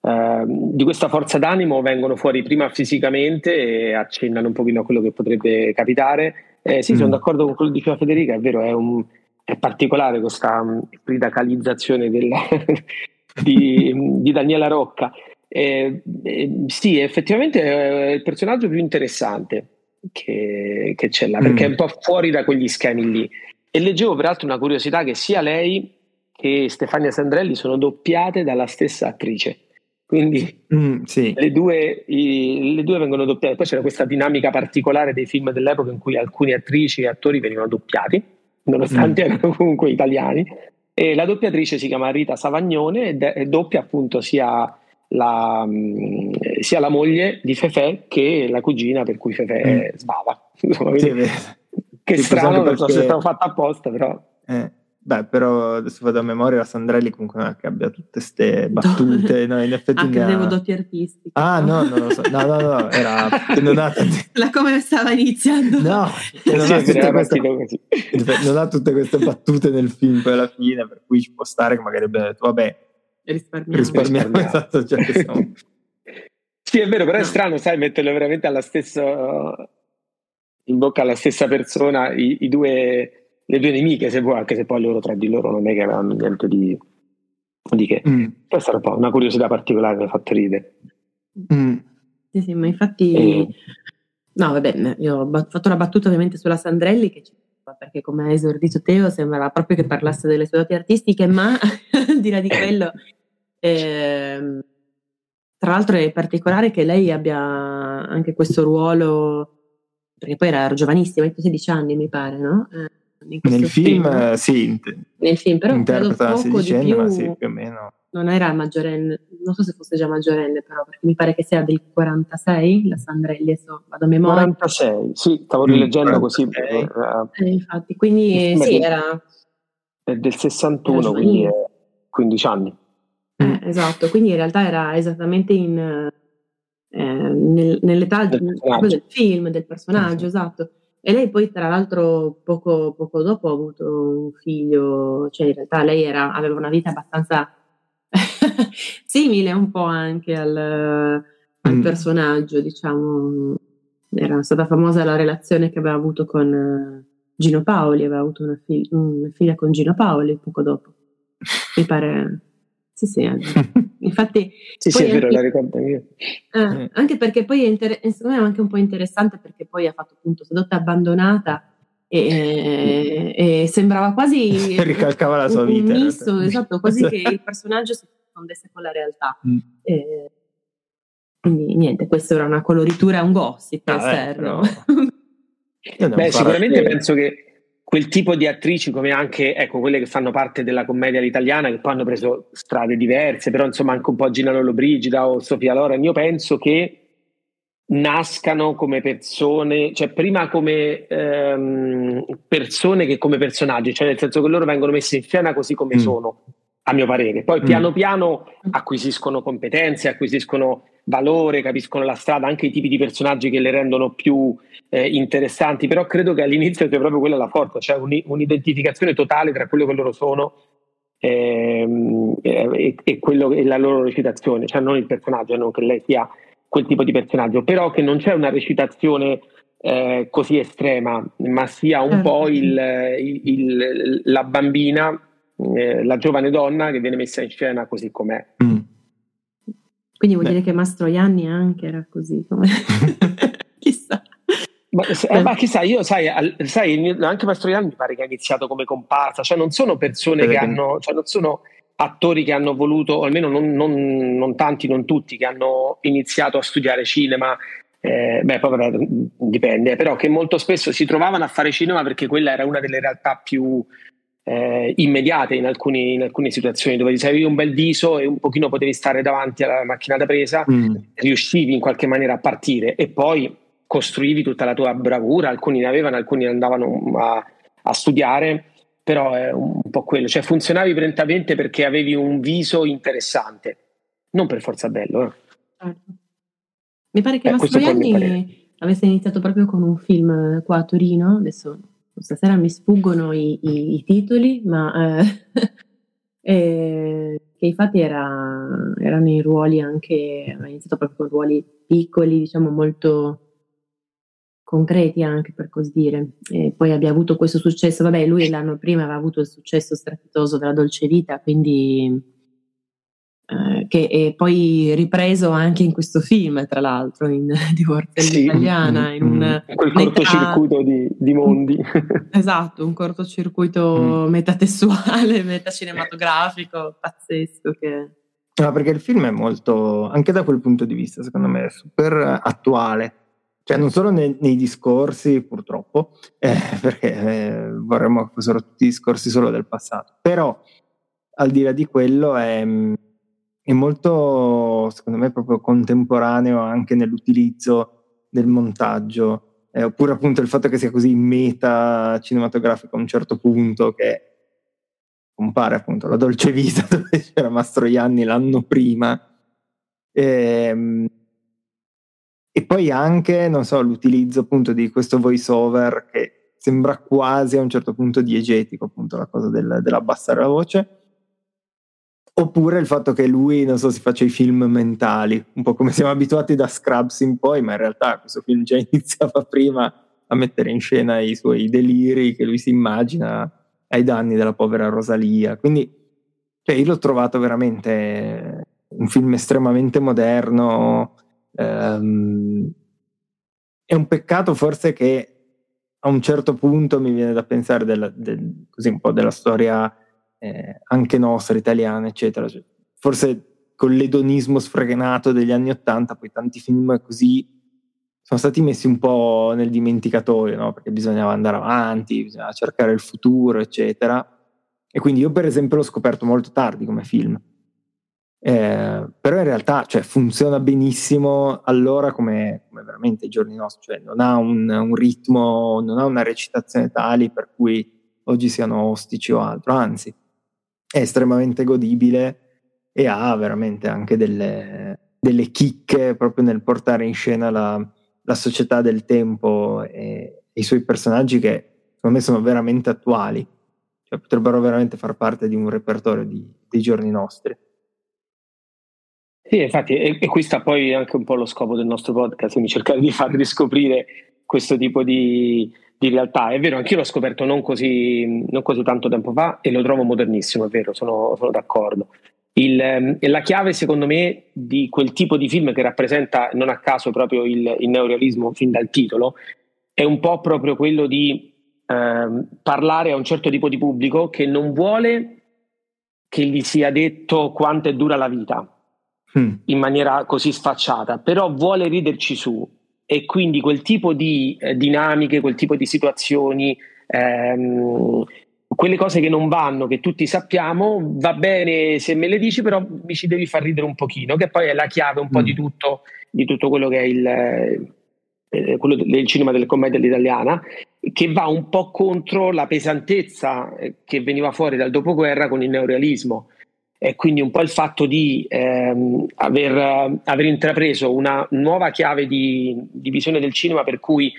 eh, di, questa, forza d'animo vengono fuori prima fisicamente e accennano un pochino a quello che potrebbe capitare. Eh, sì, mm. sono d'accordo con quello che diceva Federica, è vero, è, un, è particolare questa epidacalizzazione del, di, di Daniela Rocca. Eh, eh, sì, effettivamente è il personaggio più interessante che, che c'è là, perché mm. è un po' fuori da quegli schemi lì. E leggevo peraltro una curiosità che sia lei che Stefania Sandrelli sono doppiate dalla stessa attrice. Quindi mm, sì. le, due, i, le, due, vengono doppiate. Poi c'era questa dinamica particolare dei film dell'epoca in cui alcune attrici e attori venivano doppiati, nonostante mm. erano comunque italiani. E la doppiatrice si chiama Rita Savagnone e doppia appunto sia la, mm, sia la moglie di Fefe che la cugina per cui Fefe mm. sbava. Insomma, sì, che strano, non so se è stato fatto apposta, però. Eh. Beh, però adesso vado a memoria la Sandrelli comunque non è che abbia tutte queste battute. No, in effetti Anche avevo doti artistiche. Ah, no, non lo so. No, no, no, era che non ha tante... La come stava iniziando. No, che non, sì, ha tutte queste... non ha tutte queste battute nel film poi alla fine, per cui ci può stare che magari abbia detto, vabbè, risparmiamo. Risparmiamo, esatto, cioè siamo... sì, è vero, però no. è strano, sai, metterlo veramente alla stessa in bocca alla stessa persona i, i due le due nemiche, se vuoi, anche se poi loro tra di loro non è che avevano niente di, di che. Mm. Questa era un po' una curiosità particolare che mi ha fatto ridere. Mm. Sì, sì, ma infatti... E... No, vabbè, io ho fatto una battuta ovviamente sulla Sandrelli che perché come ha esordito Teo sembrava proprio che parlasse delle sue doti artistiche, ma al di là di quello, eh, tra l'altro è particolare che lei abbia anche questo ruolo, perché poi era giovanissima, 16 anni mi pare, no? Eh, nel film, film, sì. Nel film, però interpreta poco sedicenne, di più, ma sì, più o meno. Non era maggiorenne, non so se fosse già maggiorenne, però, perché mi pare che sia del 46, la Sandrelli, adesso vado a memoria. 46, sì, stavo mm, rileggendo mm, così. Per, eh, infatti, quindi sì, era... È del 61, quindi è 15 anni. Eh, esatto, quindi in realtà era esattamente in, eh, nel, nell'età del, del, film, del personaggio, esatto. E lei poi, tra l'altro, poco, poco, dopo ha avuto un figlio, cioè in realtà lei era, aveva una vita abbastanza simile un po' anche al, al mm. personaggio, diciamo. Era stata famosa la relazione che aveva avuto con eh, Gino Paoli, aveva avuto una, fig- una figlia con Gino Paoli poco dopo. Mi pare sì, sì, infatti... sì, sì, è vero, la ricordo io. Eh, anche perché poi è, inter- secondo me è anche un po' interessante perché poi ha fatto appunto sedotta abbandonata e, e, sembrava quasi... Ricalcava la sua vita. Un misto, esatto, quasi che il personaggio si confondesse con la realtà. Mm. E, quindi niente, questa era una coloritura, un gossip ah, esterno. Eh, Beh, sicuramente penso che quel tipo di attrici come anche ecco, quelle che fanno parte della commedia all'italiana che poi hanno preso strade diverse però insomma anche un po' Gina Lollobrigida o Sofia Loren io penso che nascano come persone cioè prima come ehm, persone che come personaggi cioè nel senso che loro vengono messi in scena così come mm. sono a mio parere poi mm. piano piano acquisiscono competenze acquisiscono valore capiscono la strada anche i tipi di personaggi che le rendono più eh, interessanti, però credo che all'inizio sia proprio quella la forza, cioè un, un'identificazione totale tra quello che loro sono ehm, e, e, quello, e la loro recitazione, cioè non il personaggio, non che lei sia quel tipo di personaggio, però che non c'è una recitazione eh, così estrema, ma sia un certo. po' il, il, il, la bambina, eh, la giovane donna che viene messa in scena così com'è. Mm. Quindi vuol Beh. dire che Mastroianni anche era così, come... chissà. Ma, eh, ma, chissà, io sai, al, sai, anche Mastroianni mi pare che ha iniziato come comparsa, cioè non sono persone che hanno, cioè non sono attori che hanno voluto, o almeno non, non, non tanti, non tutti, che hanno iniziato a studiare cinema, eh, beh poi vabbè, dipende, però che molto spesso si trovavano a fare cinema perché quella era una delle realtà più eh, immediate in, alcuni, in, alcune situazioni dove ti avevi un bel viso e un pochino potevi stare davanti alla macchina da presa, mm. riuscivi in qualche maniera a partire e poi costruivi tutta la tua bravura, alcuni ne avevano, alcuni andavano a, a studiare, però è un po' quello, cioè funzionavi lentamente perché avevi un viso interessante, non per forza bello. Eh. Certo. Mi pare che eh, Mastroianni avesse iniziato proprio con un film qua a Torino, adesso stasera mi sfuggono i, i, i titoli, ma eh, eh, che infatti era, erano i ruoli anche, aveva iniziato proprio con ruoli piccoli, diciamo molto concreti anche per così dire. E poi abbia avuto questo successo, vabbè, lui l'anno prima aveva avuto il successo strepitoso della Dolce Vita, quindi eh, che è poi ripreso anche in questo film, tra l'altro, in Divorzio sì. Italiana, in un mm. quel cortocircuito di, di, mondi. Esatto, un cortocircuito mm. metatessuale, metacinematografico, pazzesco che... No, perché il film è molto, anche da quel punto di vista, secondo me, super attuale cioè non solo nei, nei discorsi purtroppo, eh, perché eh, vorremmo che fossero tutti discorsi solo del passato, però al di là di quello è, è molto, secondo me, proprio contemporaneo anche nell'utilizzo del montaggio, eh, oppure appunto il fatto che sia così meta cinematografico a un certo punto che compare appunto la Dolce Vita dove c'era Mastroianni l'anno prima. E, ehm, e poi anche, non so, l'utilizzo appunto di questo voice over che sembra quasi a un certo punto diegetico, appunto la cosa del, dell'abbassare la voce. Oppure il fatto che lui, non so, si faccia i film mentali, un po' come siamo abituati da Scrubs in poi, ma in realtà questo film già iniziava prima a mettere in scena i suoi deliri che lui si immagina ai danni della povera Rosalia. Quindi, cioè, io l'ho trovato veramente un film estremamente moderno, Um, è un peccato forse che a un certo punto mi viene da pensare della, del, così un po' della storia eh, anche nostra, italiana, eccetera. Cioè, forse con l'edonismo sfrenato degli anni Ottanta, poi tanti film così sono stati messi un po' nel dimenticatoio, no? perché bisognava andare avanti, bisognava cercare il futuro, eccetera. E quindi io per esempio l'ho scoperto molto tardi come film. Eh, però in realtà cioè, funziona benissimo allora come, come, veramente i giorni nostri, cioè non ha un, un, ritmo, non ha una recitazione tali per cui oggi siano ostici o altro, anzi è estremamente godibile e ha veramente anche delle, delle chicche proprio nel portare in scena la, la società del tempo e, e, i suoi personaggi che secondo me sono veramente attuali, cioè potrebbero veramente far parte di un repertorio di, dei giorni nostri. Sì, infatti, e, e, qui sta poi anche un po' lo scopo del nostro podcast, quindi cercare di far riscoprire questo tipo di, di realtà. È vero, anch'io l'ho scoperto non così, non così, tanto tempo fa e lo trovo modernissimo, è vero, sono, sono d'accordo. Il, ehm, la chiave, secondo me, di quel tipo di film che rappresenta non a caso proprio il, il neorealismo fin dal titolo, è un po' proprio quello di eh, parlare a un certo tipo di pubblico che non vuole che gli sia detto quanto è dura la vita mm. in maniera così sfacciata, però vuole riderci su e quindi quel tipo di eh, dinamiche, quel tipo di situazioni, ehm, quelle cose che non vanno, che tutti sappiamo, va bene se me le dici, però mi ci devi far ridere un pochino, che poi è la chiave un po' mm. di, tutto, di tutto quello che è il, eh, quello del cinema delle commedie all'italiana, che va un po' contro la pesantezza eh, che veniva fuori dal dopoguerra con il neorealismo e quindi un po' il fatto di ehm, aver, aver, intrapreso una nuova chiave di, di, visione del cinema per cui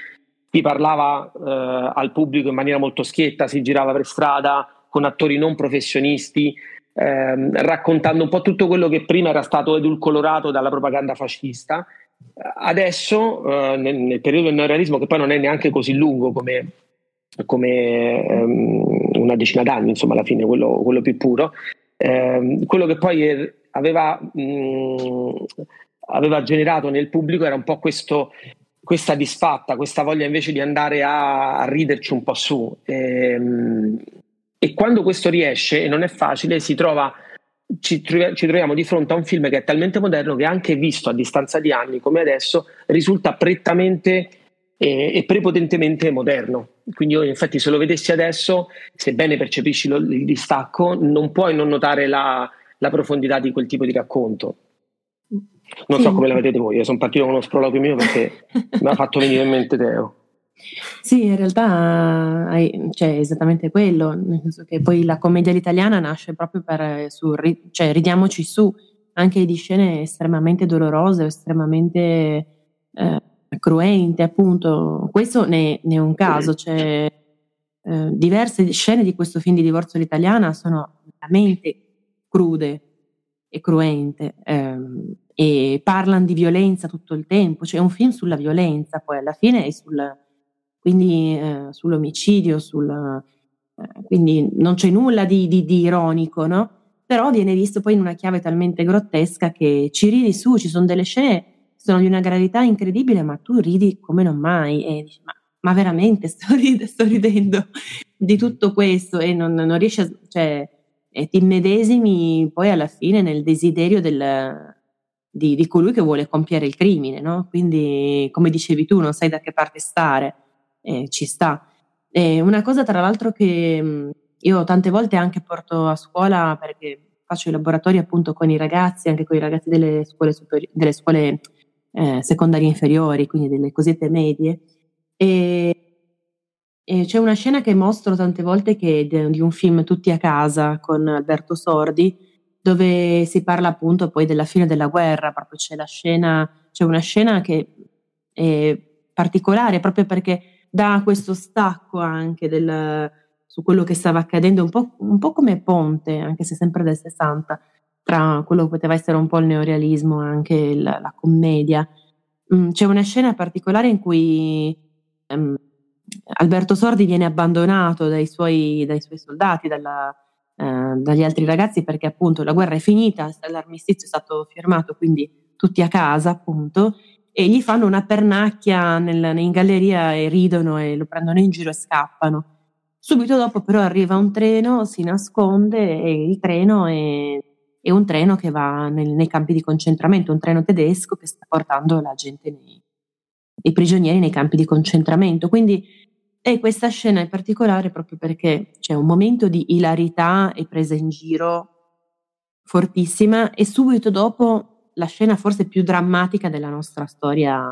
si parlava eh, al pubblico in maniera molto schietta, si girava per strada con attori non professionisti, ehm, raccontando un po' tutto quello che prima era stato edulcolorato dalla propaganda fascista. Adesso, eh, nel, nel, periodo del neorealismo, che poi non è neanche così lungo come, come ehm, una decina d'anni, insomma, alla fine, quello, quello più puro, eh, quello che poi aveva, mh, aveva, generato nel pubblico era un po' questo, questa disfatta, questa voglia invece di andare a, a riderci un po' su. E, ehm, e, quando questo riesce, e non è facile, si trova, ci, ci troviamo di fronte a un film che è talmente moderno che anche visto a distanza di anni come adesso risulta prettamente e, e prepotentemente moderno. Quindi io infatti se lo vedessi adesso, sebbene percepisci lo, il distacco, non puoi non notare la, la profondità di quel tipo di racconto. Non so come la vedete voi, io sono partito con uno sproloquio mio perché mi ha fatto venire in mente Teo. Sì, in realtà c'è cioè, esattamente quello, nel senso che poi la commedia italiana nasce proprio per su, cioè ridiamoci su anche di scene estremamente dolorose, estremamente eh, cruente, appunto. Questo ne, ne è un caso, cioè, eh, diverse scene di questo film di divorzio all'italiana sono veramente crude e cruente ehm, e parlano di violenza tutto il tempo, cioè è un film sulla violenza poi alla fine è sul, quindi eh, sull'omicidio, sul, eh, quindi non c'è nulla di, di, di ironico, no? Però viene visto poi in una chiave talmente grottesca che ci ridi su, ci sono delle scene sono di una gravità incredibile, ma tu ridi come non mai e dici, ma, ma veramente sto, rid- sto, ridendo di tutto questo e non, non riesci a, cioè, e ti immedesimi poi alla fine nel desiderio del, di, di, colui che vuole compiere il crimine, no? Quindi, come dicevi tu, non sai da che parte stare, eh, ci sta. E una cosa, tra l'altro, che io tante volte anche porto a scuola perché faccio i laboratori appunto con i ragazzi, anche con i ragazzi delle scuole, superi- delle scuole eh, secondarie inferiori, quindi delle cosiddette medie. E, e, c'è una scena che mostro tante volte che è di un film Tutti a casa con Alberto Sordi, dove si parla appunto poi della fine della guerra, proprio c'è la scena, c'è una scena che è particolare proprio perché dà questo stacco anche del, su quello che stava accadendo, un po', un po' come Ponte, anche se sempre del 60, tra quello che poteva essere un po' il neorealismo e anche la, la commedia. Mm, c'è una scena particolare in cui um, Alberto Sordi viene abbandonato dai suoi, dai suoi soldati, dalla, uh, dagli altri ragazzi, perché appunto la guerra è finita, l'armistizio è stato firmato, quindi tutti a casa appunto, e gli fanno una pernacchia nel, in galleria e ridono e lo prendono in giro e scappano. Subito dopo però arriva un treno, si nasconde e il treno è e un treno che va nel, nei campi di concentramento, un treno tedesco che sta portando la gente, nei, i prigionieri nei campi di concentramento. Quindi è questa scena in particolare proprio perché c'è un momento di ilarità e presa in giro fortissima e subito dopo la scena forse più drammatica della nostra storia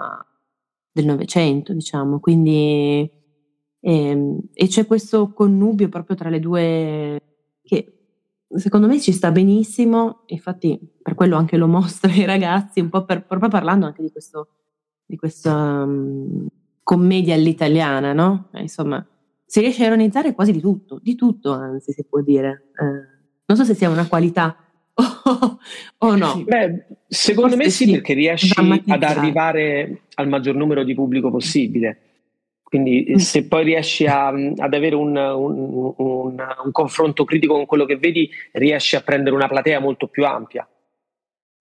del Novecento, diciamo. Quindi ehm, e c'è questo connubio proprio tra le due secondo me ci sta benissimo, infatti per quello anche lo mostro ai ragazzi, un po' per, proprio parlando anche di, questo, di questa um, commedia all'italiana, no? Eh, insomma, si riesce a ironizzare quasi di tutto, di tutto anzi si può dire. Eh, non so se sia una qualità o, no? Beh, secondo Forse me sì, sì, perché riesci ad arrivare al maggior numero di pubblico possibile. Quindi mm. se poi riesci a, ad avere un, un, un, un, confronto critico con quello che vedi, riesci a prendere una platea molto più ampia.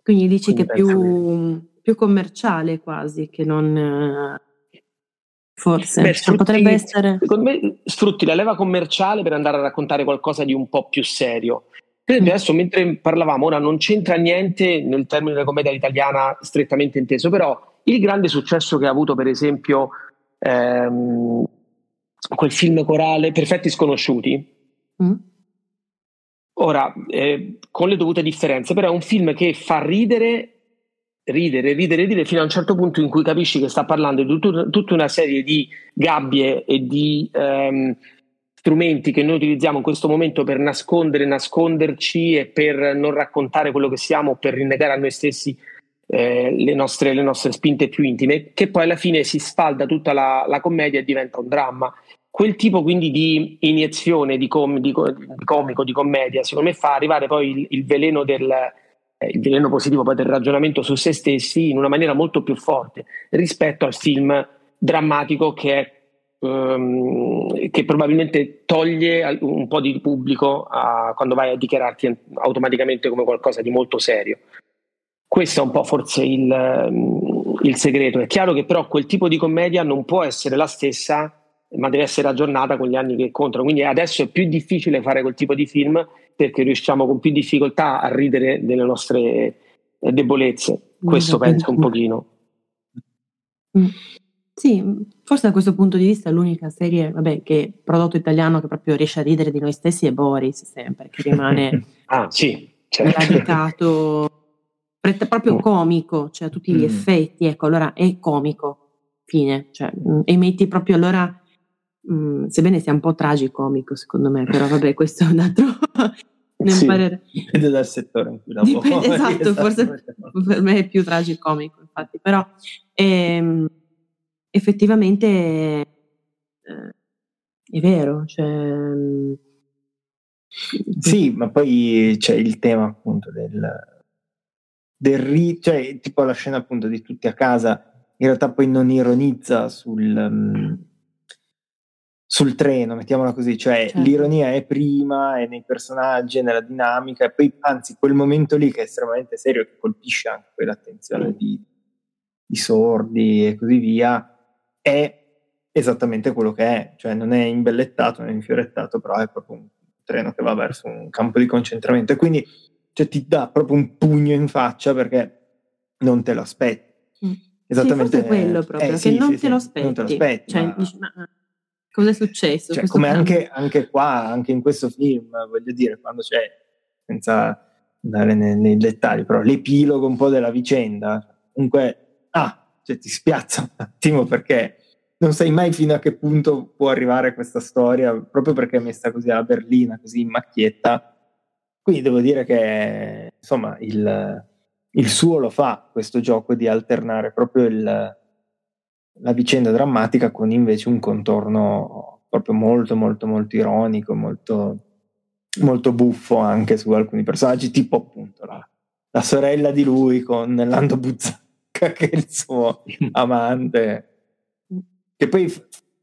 Quindi dici Quindi che è più, più, commerciale quasi che non... Forse Beh, sfrutti, potrebbe essere. Secondo me sfrutti la leva commerciale per andare a raccontare qualcosa di un po' più serio. Per esempio, mm. adesso mentre parlavamo, ora non c'entra niente nel termine della commedia italiana strettamente inteso, però il grande successo che ha avuto, per esempio, ehm, quel film corale Perfetti Sconosciuti. Mm. Ora, eh, con le dovute differenze, però è un film che fa ridere, ridere, ridere, ridere fino a un certo punto in cui capisci che sta parlando di tut- tutta una serie di gabbie e di ehm, strumenti che noi utilizziamo in questo momento per nascondere, nasconderci e per non raccontare quello che siamo, per rinnegare a noi stessi eh, le, nostre, le, nostre, spinte più intime, che poi alla fine si sfalda tutta la, la commedia e diventa un dramma. Quel tipo quindi di iniezione di, com, di, di comico, di commedia, secondo me fa arrivare poi il, il veleno del, eh, il veleno positivo poi del ragionamento su se stessi in una maniera molto più forte rispetto al film drammatico che, um, che probabilmente toglie un po' di pubblico a, quando vai a dichiararti automaticamente come qualcosa di molto serio. Questo è un po' forse il, mm, il segreto. È chiaro che però quel tipo di commedia non può essere la stessa, ma deve essere aggiornata con gli anni che contano. Quindi adesso è più difficile fare quel tipo di film perché riusciamo con più difficoltà a ridere delle nostre eh, debolezze. Questo penso un pochino. Mm. Sì, forse da questo punto di vista l'unica serie, vabbè, che prodotto italiano che proprio riesce a ridere di noi stessi è Boris, sempre, che rimane ah, sì, certo. radicato proprio oh. comico, cioè tutti gli mm. effetti, ecco, allora è comico, fine, cioè, mm, e metti proprio allora, mh, mm, sebbene sia un po' tragicomico secondo me, però vabbè, questo è un altro... sì, dipende dal settore in cui lavoro. Dipende, esatto, forse per me è più tragicomico, infatti, però ehm, effettivamente eh, è vero, cioè... Sì, ma poi c'è il tema appunto del del ri- cioè tipo la scena appunto di tutti a casa in realtà poi non ironizza sul, um, sul treno, mettiamola così, cioè certo. l'ironia è prima, è nei personaggi, è nella dinamica, e poi anzi quel momento lì che è estremamente serio, che colpisce anche poi l'attenzione di, di sordi e così via, è esattamente quello che è, cioè non è imbellettato, non è infiorettato, però è proprio un treno che va verso un campo di concentramento e quindi cioè ti dà proprio un pugno in faccia perché non te lo aspetti. Mm. Esattamente. Sì, quello proprio, eh, sì, non, sì, te lo aspetti. non te lo aspetti. Cioè, ma... dici, ma cosa è successo? Cioè, come anche, anche, qua, anche in questo film, voglio dire, quando c'è, senza andare nei, nei dettagli, però l'epilogo un po' della vicenda, comunque, ah, cioè ti spiazza un attimo perché non sai mai fino a che punto può arrivare questa storia, proprio perché è messa così a berlina, così in macchietta, quindi devo dire che insomma il, il suo lo fa questo gioco di alternare proprio il, la vicenda drammatica con invece un contorno proprio molto molto molto ironico, molto, molto buffo anche su alcuni personaggi, tipo appunto la, la sorella di lui con Lando Buzzacca che è il suo amante, che poi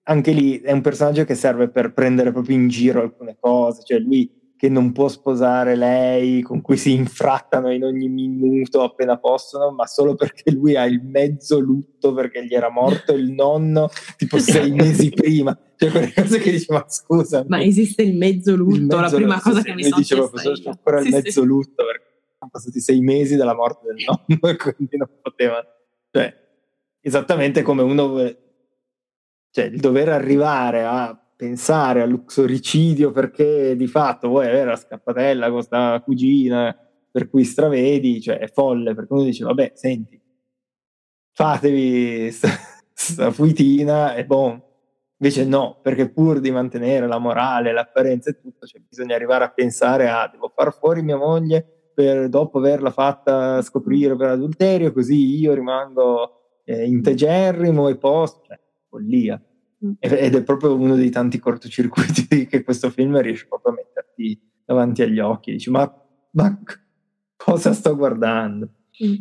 anche lì è un personaggio che serve per prendere proprio in giro alcune cose, cioè lui che non può sposare lei, con cui si infrattano in ogni minuto appena possono, ma solo perché lui ha il mezzo lutto perché gli era morto il nonno tipo sei mesi prima. Cioè quelle cose che dice, ma scusa. Ma esiste il mezzo lutto, il mezzo la prima cosa sì, che mi sono diceva, c'è ancora il mezzo sì. lutto perché sono passati sei mesi dalla morte del nonno e quindi non poteva... Cioè, esattamente come uno... Cioè, il dover arrivare a pensare all'uxoricidio perché di fatto vuoi avere la scappatella con questa cugina per cui stravedi, cioè è folle, perché uno dice, vabbè, senti, fatevi questa fuitina e boh. Invece no, perché pur di mantenere la morale, l'apparenza e tutto, cioè bisogna arrivare a pensare a devo far fuori mia moglie per, dopo averla fatta scoprire per adulterio, così io rimango eh, integerrimo e posto, cioè follia. Ed è proprio uno dei tanti cortocircuiti che questo film riesce proprio a metterti davanti agli occhi. Dici, ma, ma cosa sto guardando. Mm.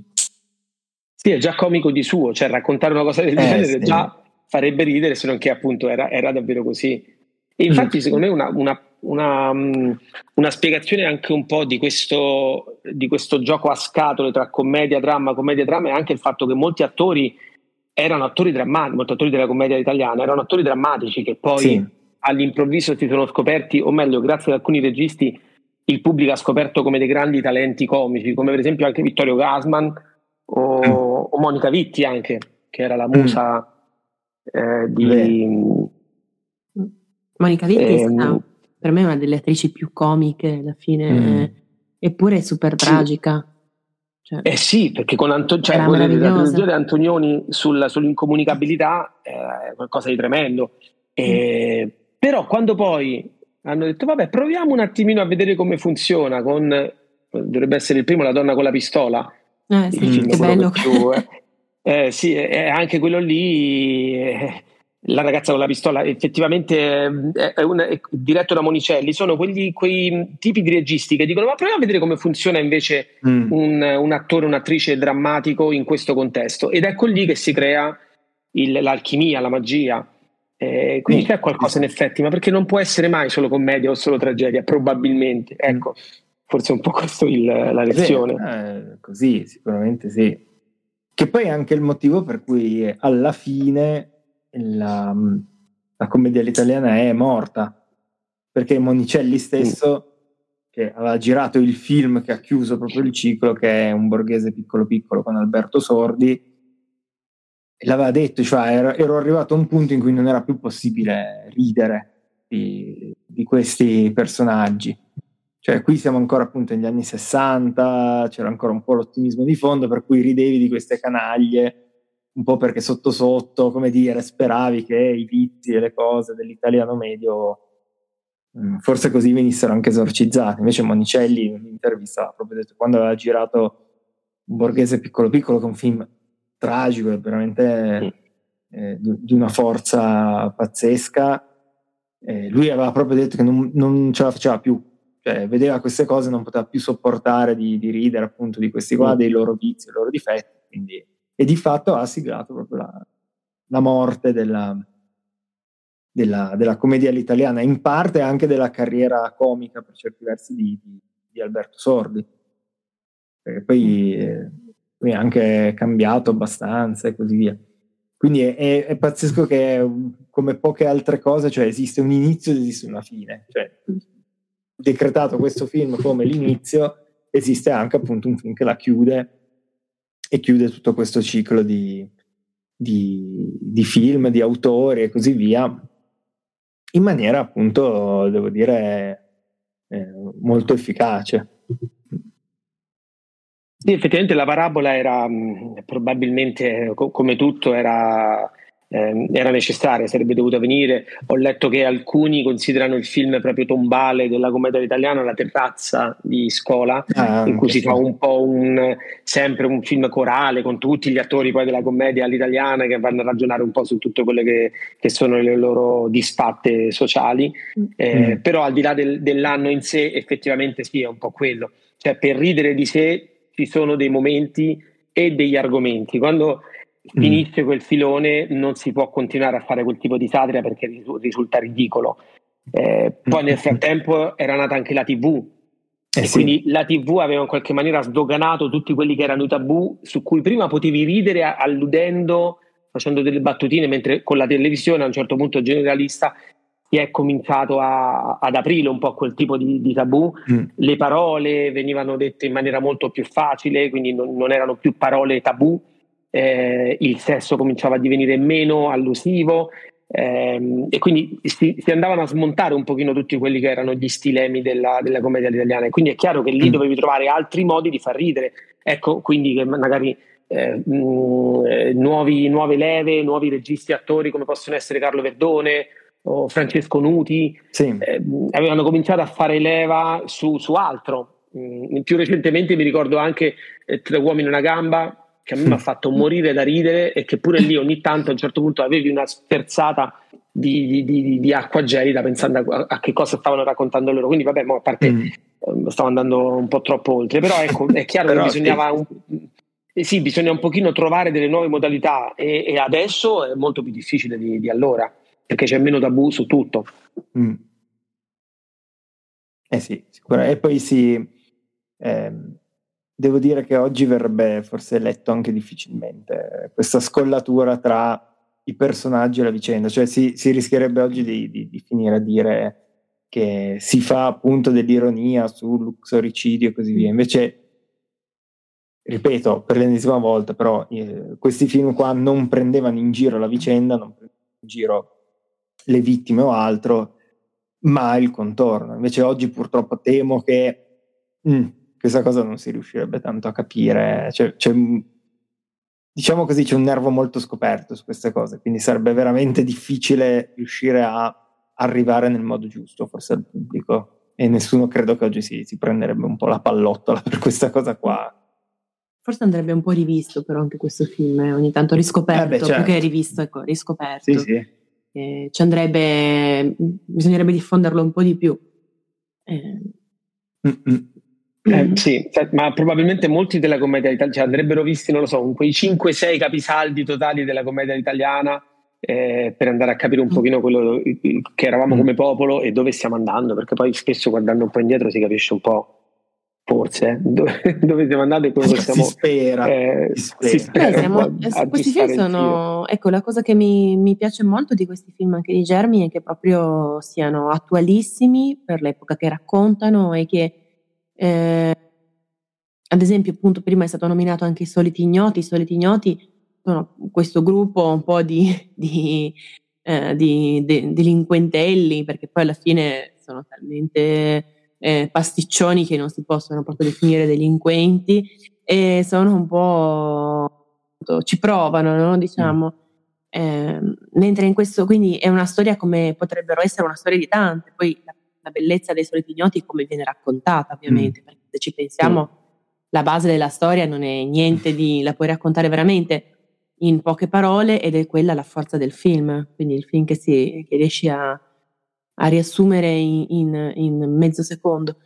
Sì, è già comico di suo, cioè raccontare una cosa del eh, genere sì. già farebbe ridere, se non che appunto era, era davvero così. E infatti, mm. secondo me, una, una, una, mm, una, spiegazione anche un po' di questo, di questo gioco a scatole tra commedia, dramma, commedia, dramma è anche il fatto che molti attori erano attori drammatici, molti attori della commedia italiana erano attori drammatici che poi sì. all'improvviso si sono scoperti, o meglio, grazie ad alcuni registi, il pubblico ha scoperto come dei grandi talenti comici, come per esempio anche Vittorio Gasman o, mm. o Monica Vitti anche, che era la musa mm. eh, di... Monica Vitti ehm, è per me una delle attrici più comiche alla fine, mm. eppure è super tragica. Cioè, eh sì, perché con Anto- cioè, la di Antonioni sul, sull'incomunicabilità è qualcosa di tremendo. E, mm. Però quando poi hanno detto vabbè proviamo un attimino a vedere come funziona con dovrebbe essere il primo La donna con la pistola. Eh, sì, che bello. più, eh, eh, sì, è anche quello lì eh, la ragazza con la pistola effettivamente è, è, un, è, diretto da Monicelli. Sono quegli, quei tipi di registi che dicono ma proviamo a vedere come funziona invece mm. un, un, attore un'attrice drammatico in questo contesto. Ed ecco lì che si crea il, l'alchimia la magia. Eh, quindi c'è qualcosa in effetti ma perché non può essere mai solo commedia o solo tragedia probabilmente. Ecco forse è un po' questa la lezione. Eh, così sicuramente sì. Che poi è anche il motivo per cui alla fine la, la commedia all'italiana è morta perché Monicelli stesso che aveva girato il film che ha chiuso proprio il ciclo che è un borghese piccolo piccolo con Alberto Sordi l'aveva detto cioè ero, ero arrivato a un punto in cui non era più possibile ridere di, di questi personaggi. Cioè qui siamo ancora appunto negli anni 60 c'era ancora un po' l'ottimismo di fondo per cui ridevi di queste canaglie un po' perché sotto sotto, come dire, speravi che i vizi e le cose dell'italiano medio mm, forse così venissero anche esorcizzati. Invece Monicelli in un'intervista ha proprio detto quando aveva girato un borghese piccolo piccolo che è un film tragico e veramente mm. eh, di, una forza pazzesca, eh, lui aveva proprio detto che non, non, ce la faceva più. Cioè, vedeva queste cose, non poteva più sopportare di, di ridere appunto di questi qua, dei loro vizi, dei loro difetti. Quindi e di fatto ha siglato proprio la, la morte della, della, della, commedia all'italiana, in parte anche della carriera comica per certi versi di, di, Alberto Sordi. Perché poi, eh, poi è anche cambiato abbastanza e così via. Quindi è, è, è, pazzesco che come poche altre cose, cioè esiste un inizio ed esiste una fine. Cioè, decretato questo film come l'inizio, esiste anche appunto un film che la chiude e chiude tutto questo ciclo di, di, di film, di autori e così via, in maniera appunto, devo dire, eh, molto efficace. Sì, effettivamente la parabola era mh, probabilmente, co- come tutto, era eh, era necessaria, sarebbe dovuta venire. Ho letto che alcuni considerano il film proprio tombale della commedia italiana la terrazza di scuola, ah, in cui si fa un po' un, sempre un film corale con tutti gli attori poi della commedia all'italiana che vanno a ragionare un po' su tutte quelle che, che sono le loro disfatte sociali. Eh, mm. Però al di là del, dell'anno in sé, effettivamente sì, è un po' quello. Cioè, per ridere di sé ci sono dei momenti e degli argomenti. Quando Mm. finisce quel filone non si può continuare a fare quel tipo di satira perché risulta ridicolo. Eh, poi nel mm. frattempo era nata anche la TV eh e sì. quindi la TV aveva in qualche maniera sdoganato tutti quelli che erano i tabù su cui prima potevi ridere alludendo, facendo delle battutine, mentre con la televisione a un certo punto generalista si è cominciato a, ad aprire un po' quel tipo di, di tabù, mm. le parole venivano dette in maniera molto più facile, quindi non, non erano più parole tabù, eh, il sesso cominciava a divenire meno allusivo ehm, e quindi si, si, andavano a smontare un pochino tutti quelli che erano gli stilemi della, della commedia italiana e quindi è chiaro che lì mm. dovevi trovare altri modi di far ridere ecco quindi che magari eh, mh, mm, eh, nuovi, nuove leve, nuovi registi attori come possono essere Carlo Verdone o Francesco Nuti sì. eh, avevano cominciato a fare leva su, su altro mm, più recentemente mi ricordo anche eh, Tre uomini e una gamba che a me mi ha fatto morire da ridere e che pure lì ogni tanto a un certo punto avevi una sperzata di, di, di, di acqua gelida pensando a, a, che cosa stavano raccontando loro. Quindi vabbè, a parte mm. ehm, stavo andando un po' troppo oltre, però ecco, è chiaro però, che bisognava un, eh sì, bisogna un pochino trovare delle nuove modalità e, e adesso è molto più difficile di, di, allora, perché c'è meno tabù su tutto. Mm. Eh sì, sicuramente. E poi sì, ehm, devo dire che oggi verrebbe forse letto anche difficilmente questa scollatura tra i personaggi e la vicenda, cioè si, si rischierebbe oggi di, di, di, finire a dire che si fa appunto dell'ironia sull'uxoricidio e così via, invece ripeto per l'ennesima volta, però eh, questi film qua non prendevano in giro la vicenda, non prendevano in giro le vittime o altro, ma il contorno. Invece oggi purtroppo temo che mm, questa cosa non si riuscirebbe tanto a capire. Cioè, c'è, diciamo così, c'è un nervo molto scoperto su queste cose, quindi sarebbe veramente difficile riuscire a arrivare nel modo giusto, forse al pubblico. E nessuno credo che oggi si, si prenderebbe un po' la pallottola per questa cosa qua Forse andrebbe un po' rivisto però anche questo film, eh, ogni tanto riscoperto, eh beh, certo. più che certo. rivisto, ecco, riscoperto. Sì, sì. Eh, ci andrebbe, bisognerebbe diffonderlo un po' di più. Eh. Eh, sì, ma probabilmente molti della commedia italiana cioè andrebbero visti, non lo so, quei 5-6 capisaldi totali della commedia italiana eh, per andare a capire un mm. pochino quello che eravamo mm. come popolo e dove stiamo andando, perché poi spesso guardando un po' indietro si capisce un po' forse dove, dove siamo andati e quello siamo, si spera, eh, si spera. Si spera siamo, a questi film sono ecco la cosa che mi, mi, piace molto di questi film anche di Germi è che proprio siano attualissimi per l'epoca che raccontano e che eh, ad esempio appunto prima è stato nominato anche i soliti ignoti i soliti ignoti sono questo gruppo un po' di, di, eh, di de, delinquentelli perché poi alla fine sono talmente eh, pasticcioni che non si possono proprio definire delinquenti e sono un po' ci provano, no? diciamo. Eh, mentre in questo, quindi è una storia come potrebbero essere una storia di tante, poi la, la bellezza dei soliti ignoti come viene raccontata, ovviamente, mm. perché se ci pensiamo, mm. la base della storia non è niente di, la puoi raccontare veramente in poche parole ed è quella la forza del film, quindi il film che, si, che riesci a, a riassumere in, in, in mezzo secondo.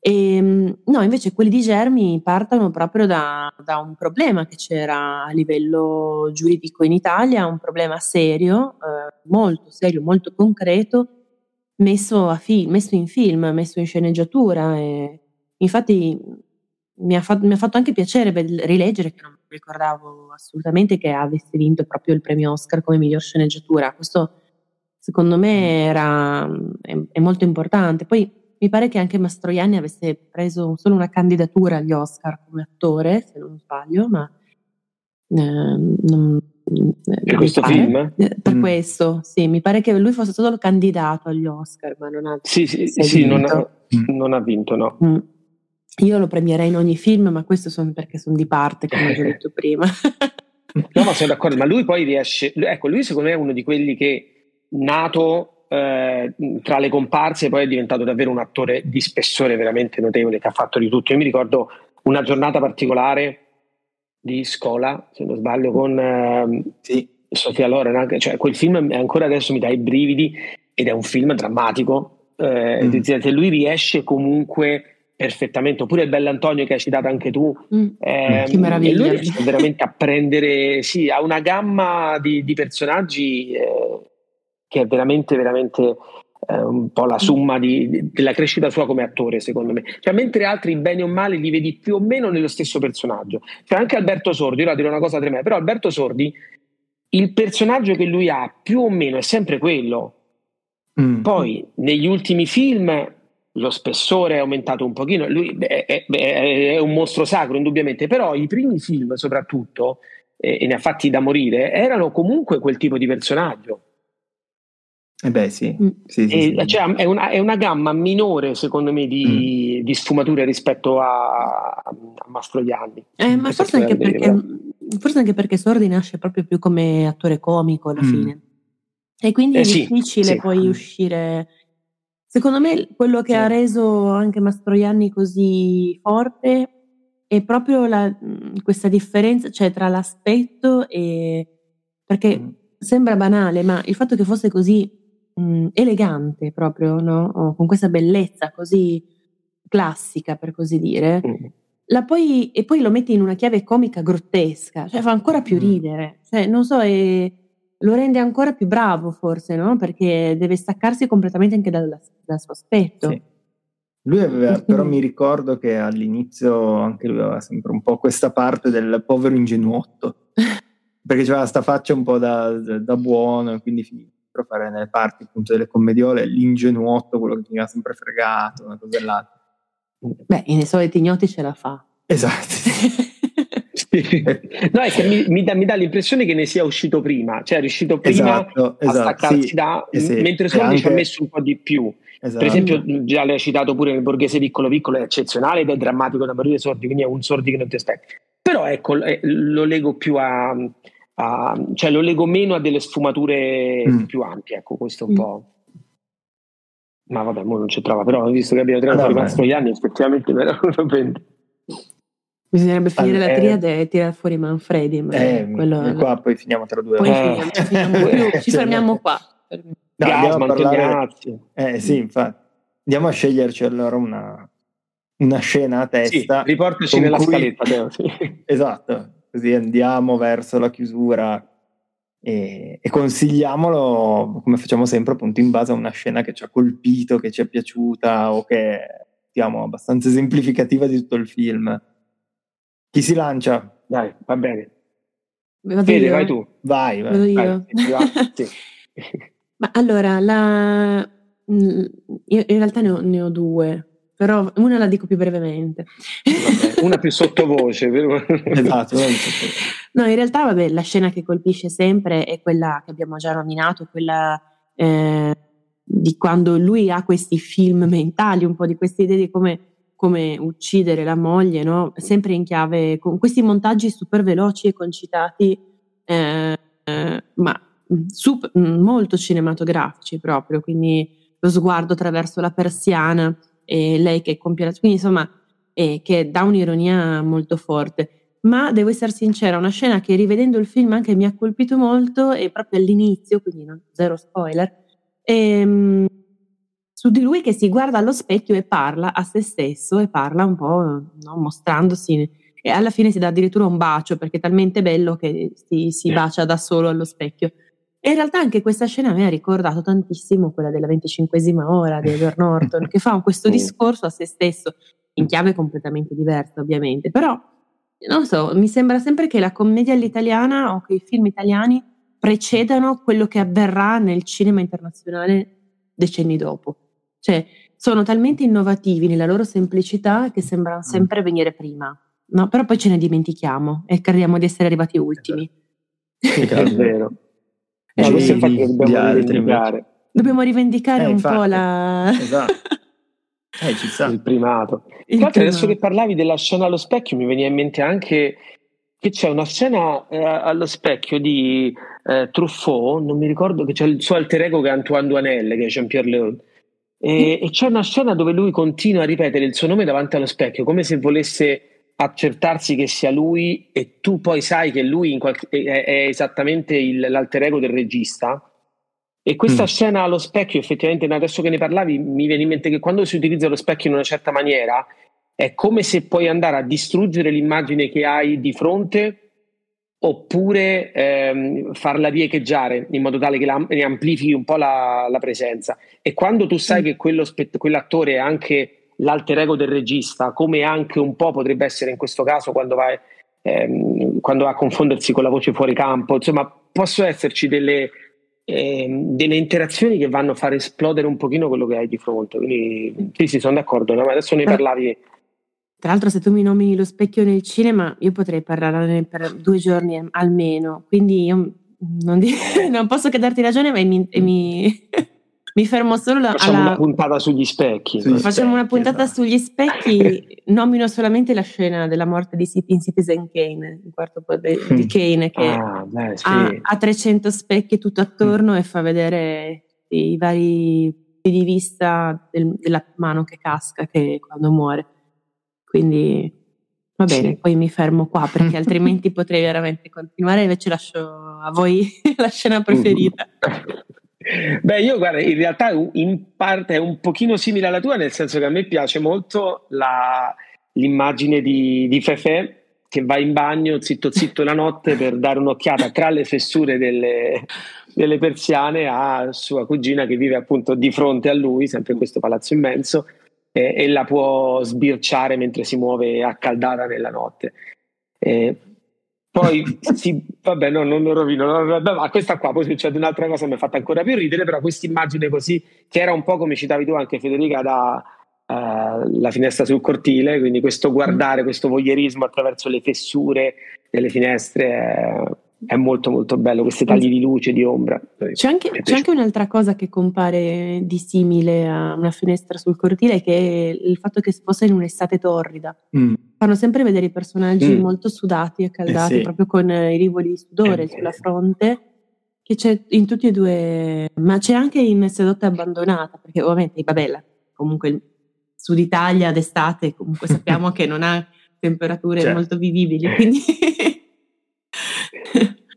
E, ehm, no, invece quelli di Germi partono proprio da, da, un problema che c'era a livello giuridico in Italia, un problema serio, eh, molto serio, molto concreto, messo, fi- messo, in film, messo in sceneggiatura. Infatti mi ha, fatto, mi ha fatto anche piacere rileggere, che non ricordavo assolutamente che avesse vinto proprio il premio Oscar come miglior sceneggiatura. Questo secondo me era, è, è, molto importante. Poi mi pare che anche Mastroianni avesse preso solo una candidatura agli Oscar come attore, se non sbaglio, ma eh, non, per questo pare. film? Eh, per mm. questo, sì, mi pare che lui fosse solo candidato agli Oscar, ma non ha Sì, sì, sì non, ha, non, ha, vinto, no. Mm. Io lo premierei in ogni film, ma questo sono perché sono di parte, come ho già detto prima. no, ma sono d'accordo, ma lui poi riesce, ecco, lui secondo me è uno di quelli che nato eh, tra le comparse, poi è diventato davvero un attore di spessore veramente notevole che ha fatto di tutto. Io mi ricordo una giornata particolare di scuola, se non sbaglio, con eh, sì. Sofia Loren, cioè quel film ancora adesso mi dà i brividi ed è un film drammatico. Eh, mm. Lui riesce comunque perfettamente, oppure il Bell'Antonio che hai citato anche tu, mm, eh, che meraviglia. lui riesce veramente a prendere, sì, ha una gamma di, di personaggi eh, che è veramente, veramente eh, un po' la somma di, di, della crescita sua come attore, secondo me. Cioè, mentre altri, bene o male, li vedi più o meno nello stesso personaggio. Cioè, anche Alberto Sordi, io la dirò una cosa tremenda, però Alberto Sordi, il personaggio che lui ha più o meno è sempre quello. Mm. Poi, negli ultimi film, lo spessore è aumentato un pochino, lui è, è, è un mostro sacro, indubbiamente, però i primi film, soprattutto, e ne ha fatti da morire, erano comunque quel tipo di personaggio. Eh beh, sì. Mm. sì, sì, sì. Cioè, è, una, è, una, gamma minore, secondo me, di, mm. di sfumature rispetto a, a Mastroianni. Eh, ma forse anche, perché, forse anche, perché, Sordi nasce proprio più come attore comico alla mm. fine. E quindi eh, è difficile poi uscire. Secondo me, quello che ha reso anche Mastroianni così forte è proprio la, questa differenza cioè, tra l'aspetto e. perché mm. sembra banale, ma il fatto che fosse così mh, elegante proprio, no? Oh, con questa bellezza così classica, per così dire, mm. poi, e poi lo metti in una chiave comica grottesca, cioè fa ancora più mm. ridere. Cioè, non so, è, lo rende ancora più bravo forse, no? Perché deve staccarsi completamente anche dal, dal suo aspetto. Sì. Lui aveva, però mi ricordo che all'inizio anche lui aveva sempre un po' questa parte del povero ingenuotto, perché aveva questa faccia un po' da, da buono, e quindi per fare nelle parti appunto delle commediole l'ingenuotto, quello che veniva sempre fregato, una cosa dell'altra. Beh, nei soliti ignoti ce la fa. Esatto. no, è che mi, mi, dà, mi, dà, l'impressione che ne sia uscito prima, cioè è riuscito prima esatto, esatto, a staccarsi sì, da, sì, mentre Sordi anche... ci ha messo un po' di più. Esatto. Per esempio, già l'hai citato pure nel borghese piccolo piccolo, è eccezionale ed è drammatico da morire sordi, quindi è un sordi che non ti aspetti. Però ecco, eh, lo lego più a, a, cioè lo lego meno a delle sfumature mm. più ampie, ecco, questo un mm. po'. Ma vabbè, mo non c'entrava, però visto che abbiamo tirato fuori Mastroianni, anni, effettivamente prendo. Bisognerebbe finire allora, la triade e tirare fuori Manfredi. Ma eh, quello, qua poi finiamo tra due poi ore. Finiamo, finiamo più, ci fermiamo qua. No, andiamo a parlare... Eh sì, infatti. Andiamo a sceglierci allora una, una scena a testa. Sì, riportaci nella cui... scaletta, sì. Esatto, così andiamo verso la chiusura e, e, consigliamolo come facciamo sempre appunto in base a una scena che ci ha colpito, che ci è piaciuta o che è diciamo, abbastanza esemplificativa di tutto il film. Chi si lancia? Dai, va bene. Fede, vai tu. Vai, vai. Vado io. Vai, sì. Ma allora, la... In realtà ne ho, ne ho, due, però una la dico più brevemente. Vabbè, una più sottovoce, vero? esatto. No, in realtà, vabbè, la scena che colpisce sempre è quella che abbiamo già nominato, quella eh, di quando lui ha questi film mentali, un po' di queste idee di come, come uccidere la moglie, no? sempre in chiave, con questi montaggi super veloci e concitati, eh, eh, ma super, molto cinematografici proprio, quindi lo sguardo attraverso la persiana e lei che compie la... quindi insomma, eh, che dà un'ironia molto forte. Ma devo essere sincera, una scena che rivedendo il film anche mi ha colpito molto e proprio all'inizio, quindi no, zero spoiler, ehm, su di lui che si guarda allo specchio e parla a se stesso e parla un po' no, mostrandosi e alla fine si dà addirittura un bacio perché è talmente bello che si, si bacia da solo allo specchio. E in realtà anche questa scena mi ha ricordato tantissimo quella della venticinquesima ora di Edward Norton, che fa questo discorso a se stesso, in chiave completamente diversa ovviamente, però non so, mi sembra sempre che la commedia all'italiana o che i film italiani precedano quello che avverrà nel cinema internazionale decenni dopo. Cioè, sono talmente innovativi nella loro semplicità che sembrano sempre venire prima, no? Però poi ce ne dimentichiamo e crediamo di essere arrivati ultimi. È vero. No, questo infatti dobbiamo rivendicare. Dobbiamo rivendicare eh, un infatti, po' la... Esatto. Eh, ci sta. Il primato. Il Infatti, adesso che parlavi della scena allo specchio, mi veniva in mente anche che c'è una scena eh, allo specchio di eh, Truffaut, non mi ricordo che c'è il suo alter ego che è Antoine Duanel, che è Jean-Pierre Leon. E, e, c'è una scena dove lui continua a ripetere il suo nome davanti allo specchio, come se volesse accertarsi che sia lui e tu poi sai che lui qualche, è, è, esattamente il, l'alter ego del regista. E questa mm. scena allo specchio, effettivamente, adesso che ne parlavi, mi viene in mente che quando si utilizza lo specchio in una certa maniera, è come se puoi andare a distruggere l'immagine che hai di fronte oppure ehm, farla riecheggiare in modo tale che la, ne amplifichi un po' la, la, presenza. E quando tu sai mm. che quello, quell'attore è anche l'alter ego del regista, come anche un po' potrebbe essere in questo caso quando vai, ehm, quando va a confondersi con la voce fuori campo. Insomma, possono esserci delle, ehm, delle interazioni che vanno a far esplodere un pochino quello che hai di fronte. Quindi sì, sì, sono d'accordo. No? Adesso ne parlavi. Tra l'altro, se tu mi nomini lo specchio nel cinema, io potrei parlarne per due giorni almeno. Quindi io non, di- non posso che darti ragione, ma mi, mi mi fermo solo alla... Facciamo una puntata sugli specchi. Sugli Facciamo specchi, una puntata esatto. sugli specchi, nomino solamente la scena della morte di, in Citizen Kane, il quarto di, di mm. Kane, che ah, beh, sì. ha, ha, 300 specchi tutto attorno mm. e fa vedere i vari punti di vista del, della mano che casca che quando muore. Quindi va bene, sì. poi mi fermo qua perché altrimenti potrei veramente continuare, invece lascio a voi la scena preferita. Beh, io guarda, in realtà in parte è un pochino simile alla tua, nel senso che a me piace molto la, l'immagine di, di Fefe che va in bagno zitto zitto la notte per dare un'occhiata tra le fessure delle, delle persiane a sua cugina che vive appunto di fronte a lui, sempre in questo palazzo immenso, e, e la può sbirciare mentre si muove accaldata nella notte. Eh, poi sì, vabbè, no, non lo rovino, vabbè, ma questa qua poi succede un'altra cosa che mi ha fatto ancora più ridere, però questa immagine così, che era un po' come citavi tu anche Federica, da uh, la finestra sul cortile, quindi questo guardare, questo voyeurismo attraverso le fessure delle finestre è, è molto molto bello, questi tagli di luce, di ombra. C'è anche, c'è anche, un'altra cosa che compare di simile a una finestra sul cortile, che è il fatto che si fosse in un'estate torrida. Mm. Fanno sempre vedere i personaggi mm. molto sudati e caldati, eh sì. proprio con i rivoli di sudore eh, sulla fronte, che c'è in tutti e due, ma c'è anche in Sedotta Abbandonata, perché ovviamente, vabbè, comunque il Sud Italia d'estate comunque sappiamo che non ha temperature cioè. molto vivibili, quindi...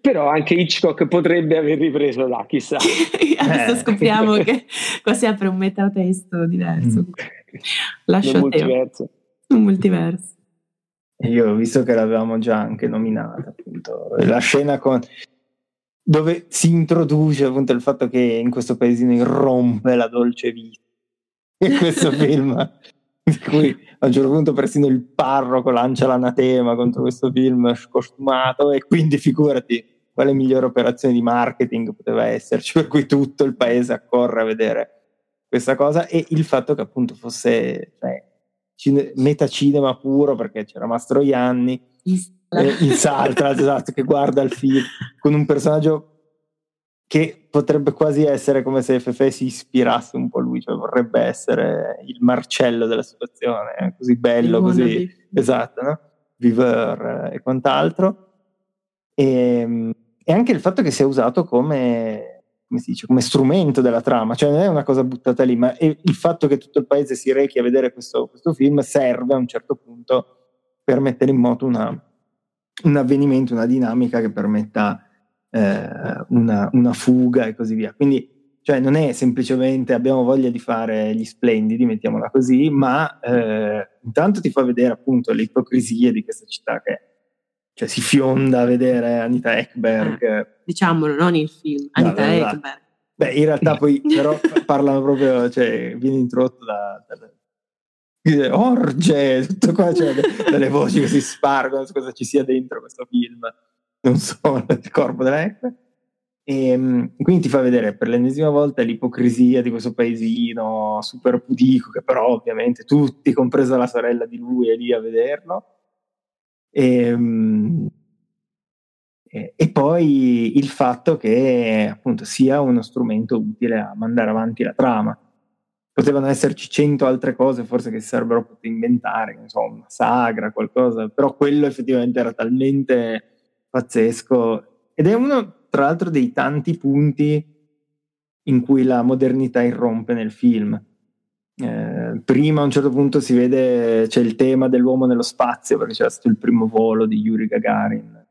Però anche Hitchcock potrebbe aver ripreso là, chissà. Adesso eh. scopriamo che qua si apre un metatesto diverso. Mm. Lascio un multiverso. Un multiverso. Io ho visto che l'avevamo già anche nominata, appunto, la scena con dove si introduce appunto il fatto che in questo paesino irrompe la dolce vita. In questo film, in cui a un certo punto persino il parroco lancia l'anatema contro questo film scostumato e quindi figurati quale migliore operazione di marketing poteva esserci, per cui tutto il paese accorre a vedere questa cosa e il fatto che appunto fosse cioè, cine- metacinema puro perché c'era Mastroianni eh, in Saltra, esatto, che guarda il film con un personaggio che potrebbe quasi essere come se Fefe si ispirasse un po' a lui, cioè vorrebbe essere il Marcello della situazione, eh, così bello, così esatto, no? Viveur e quant'altro. E, ehm, e, anche il fatto che sia usato come, come, dice, come, strumento della trama, cioè non è una cosa buttata lì, ma il fatto che tutto il paese si rechi a vedere questo, questo film serve a un certo punto per mettere in moto una, un avvenimento, una dinamica che permetta eh, una, una, fuga e così via. Quindi cioè, non è semplicemente abbiamo voglia di fare gli splendidi, mettiamola così, ma eh, intanto ti fa vedere appunto le ipocrisie di questa città che cioè, si fionda a vedere Anita Ekberg. Eh, diciamolo, non il film, Anita no, Ekberg. Beh, in realtà poi però parlano proprio, cioè viene introdotto da, da orge, tutto qua, cioè delle voci che si spargono su cosa ci sia dentro questo film non so il corpo dell'Ecre. E ehm, quindi ti fa vedere per l'ennesima volta l'ipocrisia di questo paesino super pudico, che però ovviamente tutti, compresa la sorella di lui, è lì a vederlo. E, ehm, e, e poi il fatto che appunto sia uno strumento utile a mandare avanti la trama. Potevano esserci cento altre cose forse che si sarebbero potute inventare, insomma, sagra, qualcosa, però quello effettivamente era talmente pazzesco ed è uno tra l'altro dei tanti punti in cui la modernità irrompe nel film. Eh, prima a un certo punto si vede c'è il tema dell'uomo nello spazio perché c'era stato il primo volo di Yuri Gagarin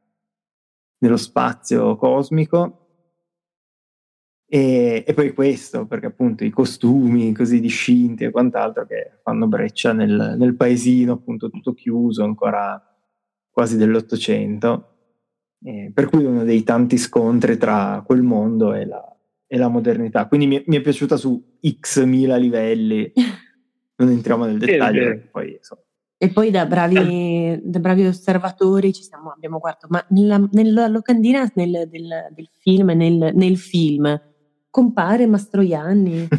nello spazio cosmico. E, e, poi questo perché appunto i costumi così discinti e quant'altro che fanno breccia nel, nel paesino appunto tutto chiuso ancora quasi dell'Ottocento. Eh, per cui uno dei tanti scontri tra quel mondo e la, e la modernità. Quindi mi, mi, è piaciuta su x mila livelli, non entriamo nel dettaglio. Poi, so. E poi da bravi, da bravi osservatori ci siamo, abbiamo guardato, ma nella, nella locandina nel, del, del, film, nel, nel film, compare Mastroianni.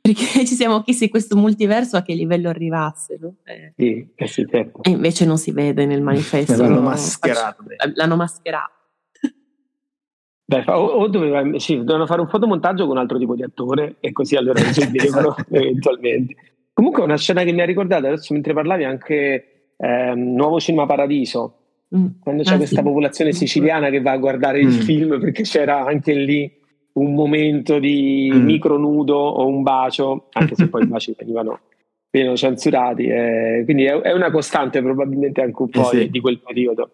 perché ci siamo chiesti questo multiverso a che livello arrivasse. No? Eh. Sì, eh sì, certo. E invece non si vede nel manifesto. l'hanno mascherato. Faccio, l'hanno mascherato. Beh, o, o doveva, sì, dovevano fare un fotomontaggio con un altro tipo di attore e così allora risolvevano eventualmente. Comunque una scena che mi ha ricordato adesso mentre parlavi anche eh, Nuovo Cinema Paradiso, mm. quando c'è ah, questa sì. popolazione siciliana che va a guardare mm. il film perché c'era anche lì un momento di mm. micro nudo o un bacio, anche se poi i baci venivano, venivano censurati. Eh, quindi è, è, una costante probabilmente anche un po' eh sì. di, di, quel periodo.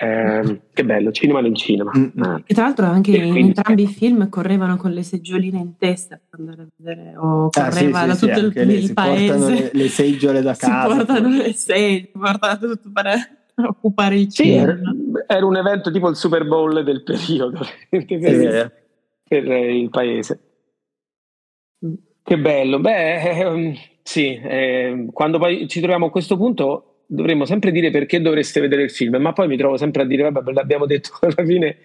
Eh, che bello, cinema nel cinema. Mm-hmm. E tra l'altro anche in quindi, entrambi i film correvano con le seggioline in testa per andare a vedere, o correva ah, sì, sì, da tutto sì, il, il paese. Le, le, seggiole da casa. Si portano le seggiole, portano tutto per occupare il cinema. Era, era, un evento tipo il Super Bowl del periodo per, per il paese. Mm. Che bello, beh, ehm, sì, eh, quando poi ci troviamo a questo punto dovremmo sempre dire perché dovreste vedere il film, ma poi mi trovo sempre a dire, vabbè, l'abbiamo detto alla fine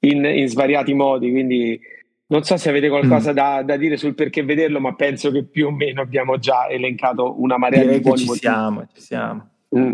in, in svariati modi, quindi non so se avete qualcosa mm. da, da, dire sul perché vederlo, ma penso che più o meno abbiamo già elencato una marea Direi di buoni ci motivi. siamo, ci siamo. Mm.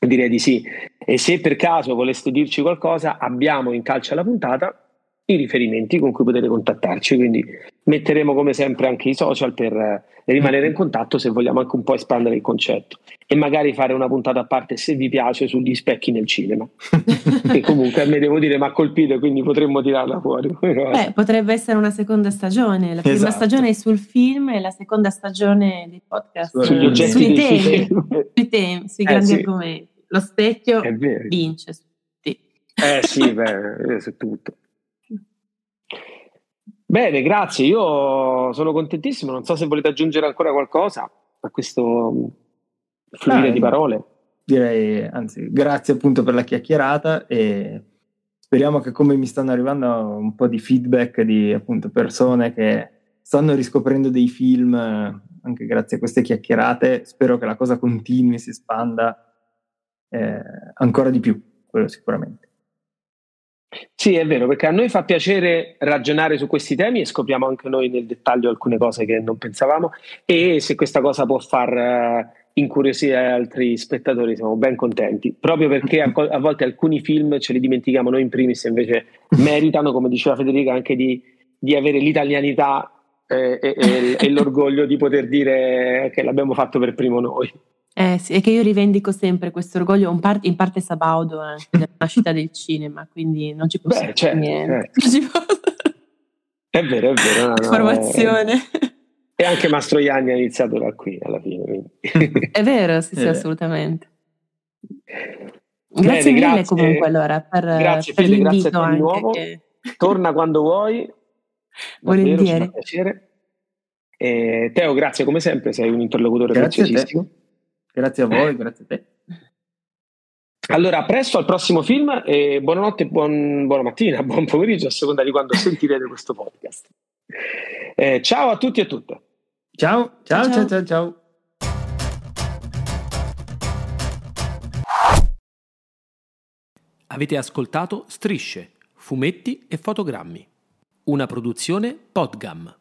Direi di sì. E se per caso voleste dirci qualcosa, abbiamo in calcio alla puntata i riferimenti con cui potete contattarci, quindi metteremo come sempre anche i social per eh, rimanere in contatto se vogliamo anche un po' espandere il concetto. E magari fare una puntata a parte se vi piace sugli specchi nel cinema. Che comunque a me devo dire mi ha colpito quindi potremmo tirarla fuori Beh, potrebbe essere una seconda stagione. La prima esatto. stagione è sul film e la seconda stagione dei podcast. Sugli oggetti sui temi, sui, temi, sui eh, grandi sì. argomenti. Lo specchio vince su tutti. Eh sì beh, su tutto Bene, grazie. Io sono contentissimo. Non so se volete aggiungere ancora qualcosa a questo fluire di parole. Direi, anzi, grazie appunto per la chiacchierata e speriamo che come mi stanno arrivando un po' di feedback di appunto persone che stanno riscoprendo dei film anche grazie a queste chiacchierate. Spero che la cosa continui, si espanda eh, ancora di più, quello sicuramente. Sì, è vero, perché a noi fa piacere ragionare su questi temi e scopriamo anche noi nel dettaglio alcune cose che non pensavamo e se questa cosa può far uh, incuriosire altri spettatori siamo ben contenti, proprio perché a, a, volte alcuni film ce li dimentichiamo noi in primis e invece meritano, come diceva Federica, anche di, di avere l'italianità eh, e, e, e l'orgoglio di poter dire che l'abbiamo fatto per primo noi. Eh sì, è che io rivendico sempre questo orgoglio, in parte, in parte Sabaudo anche della nascita del cinema, quindi non ci posso Beh, certo, niente. Certo. È vero, è vero. No, Informazione. No, e anche Mastroianni ha iniziato da qui alla fine. è vero, sì, sì, assolutamente. Grazie Bene, mille grazie, comunque allora per, grazie, per Fede, l'invito grazie di nuovo. Che... Torna quando vuoi. Volentieri. piacere. E Teo, grazie come sempre, sei un interlocutore preziosissimo. Grazie a voi, grazie a te. Allora, presto al prossimo film e buonanotte, buon, buona mattina, buon pomeriggio a seconda di quando sentirete questo podcast. Eh, ciao a tutti e a tutte. Ciao, ciao, ciao, ciao, ciao. Avete ascoltato Strisce, fumetti e fotogrammi. Una produzione Podgam.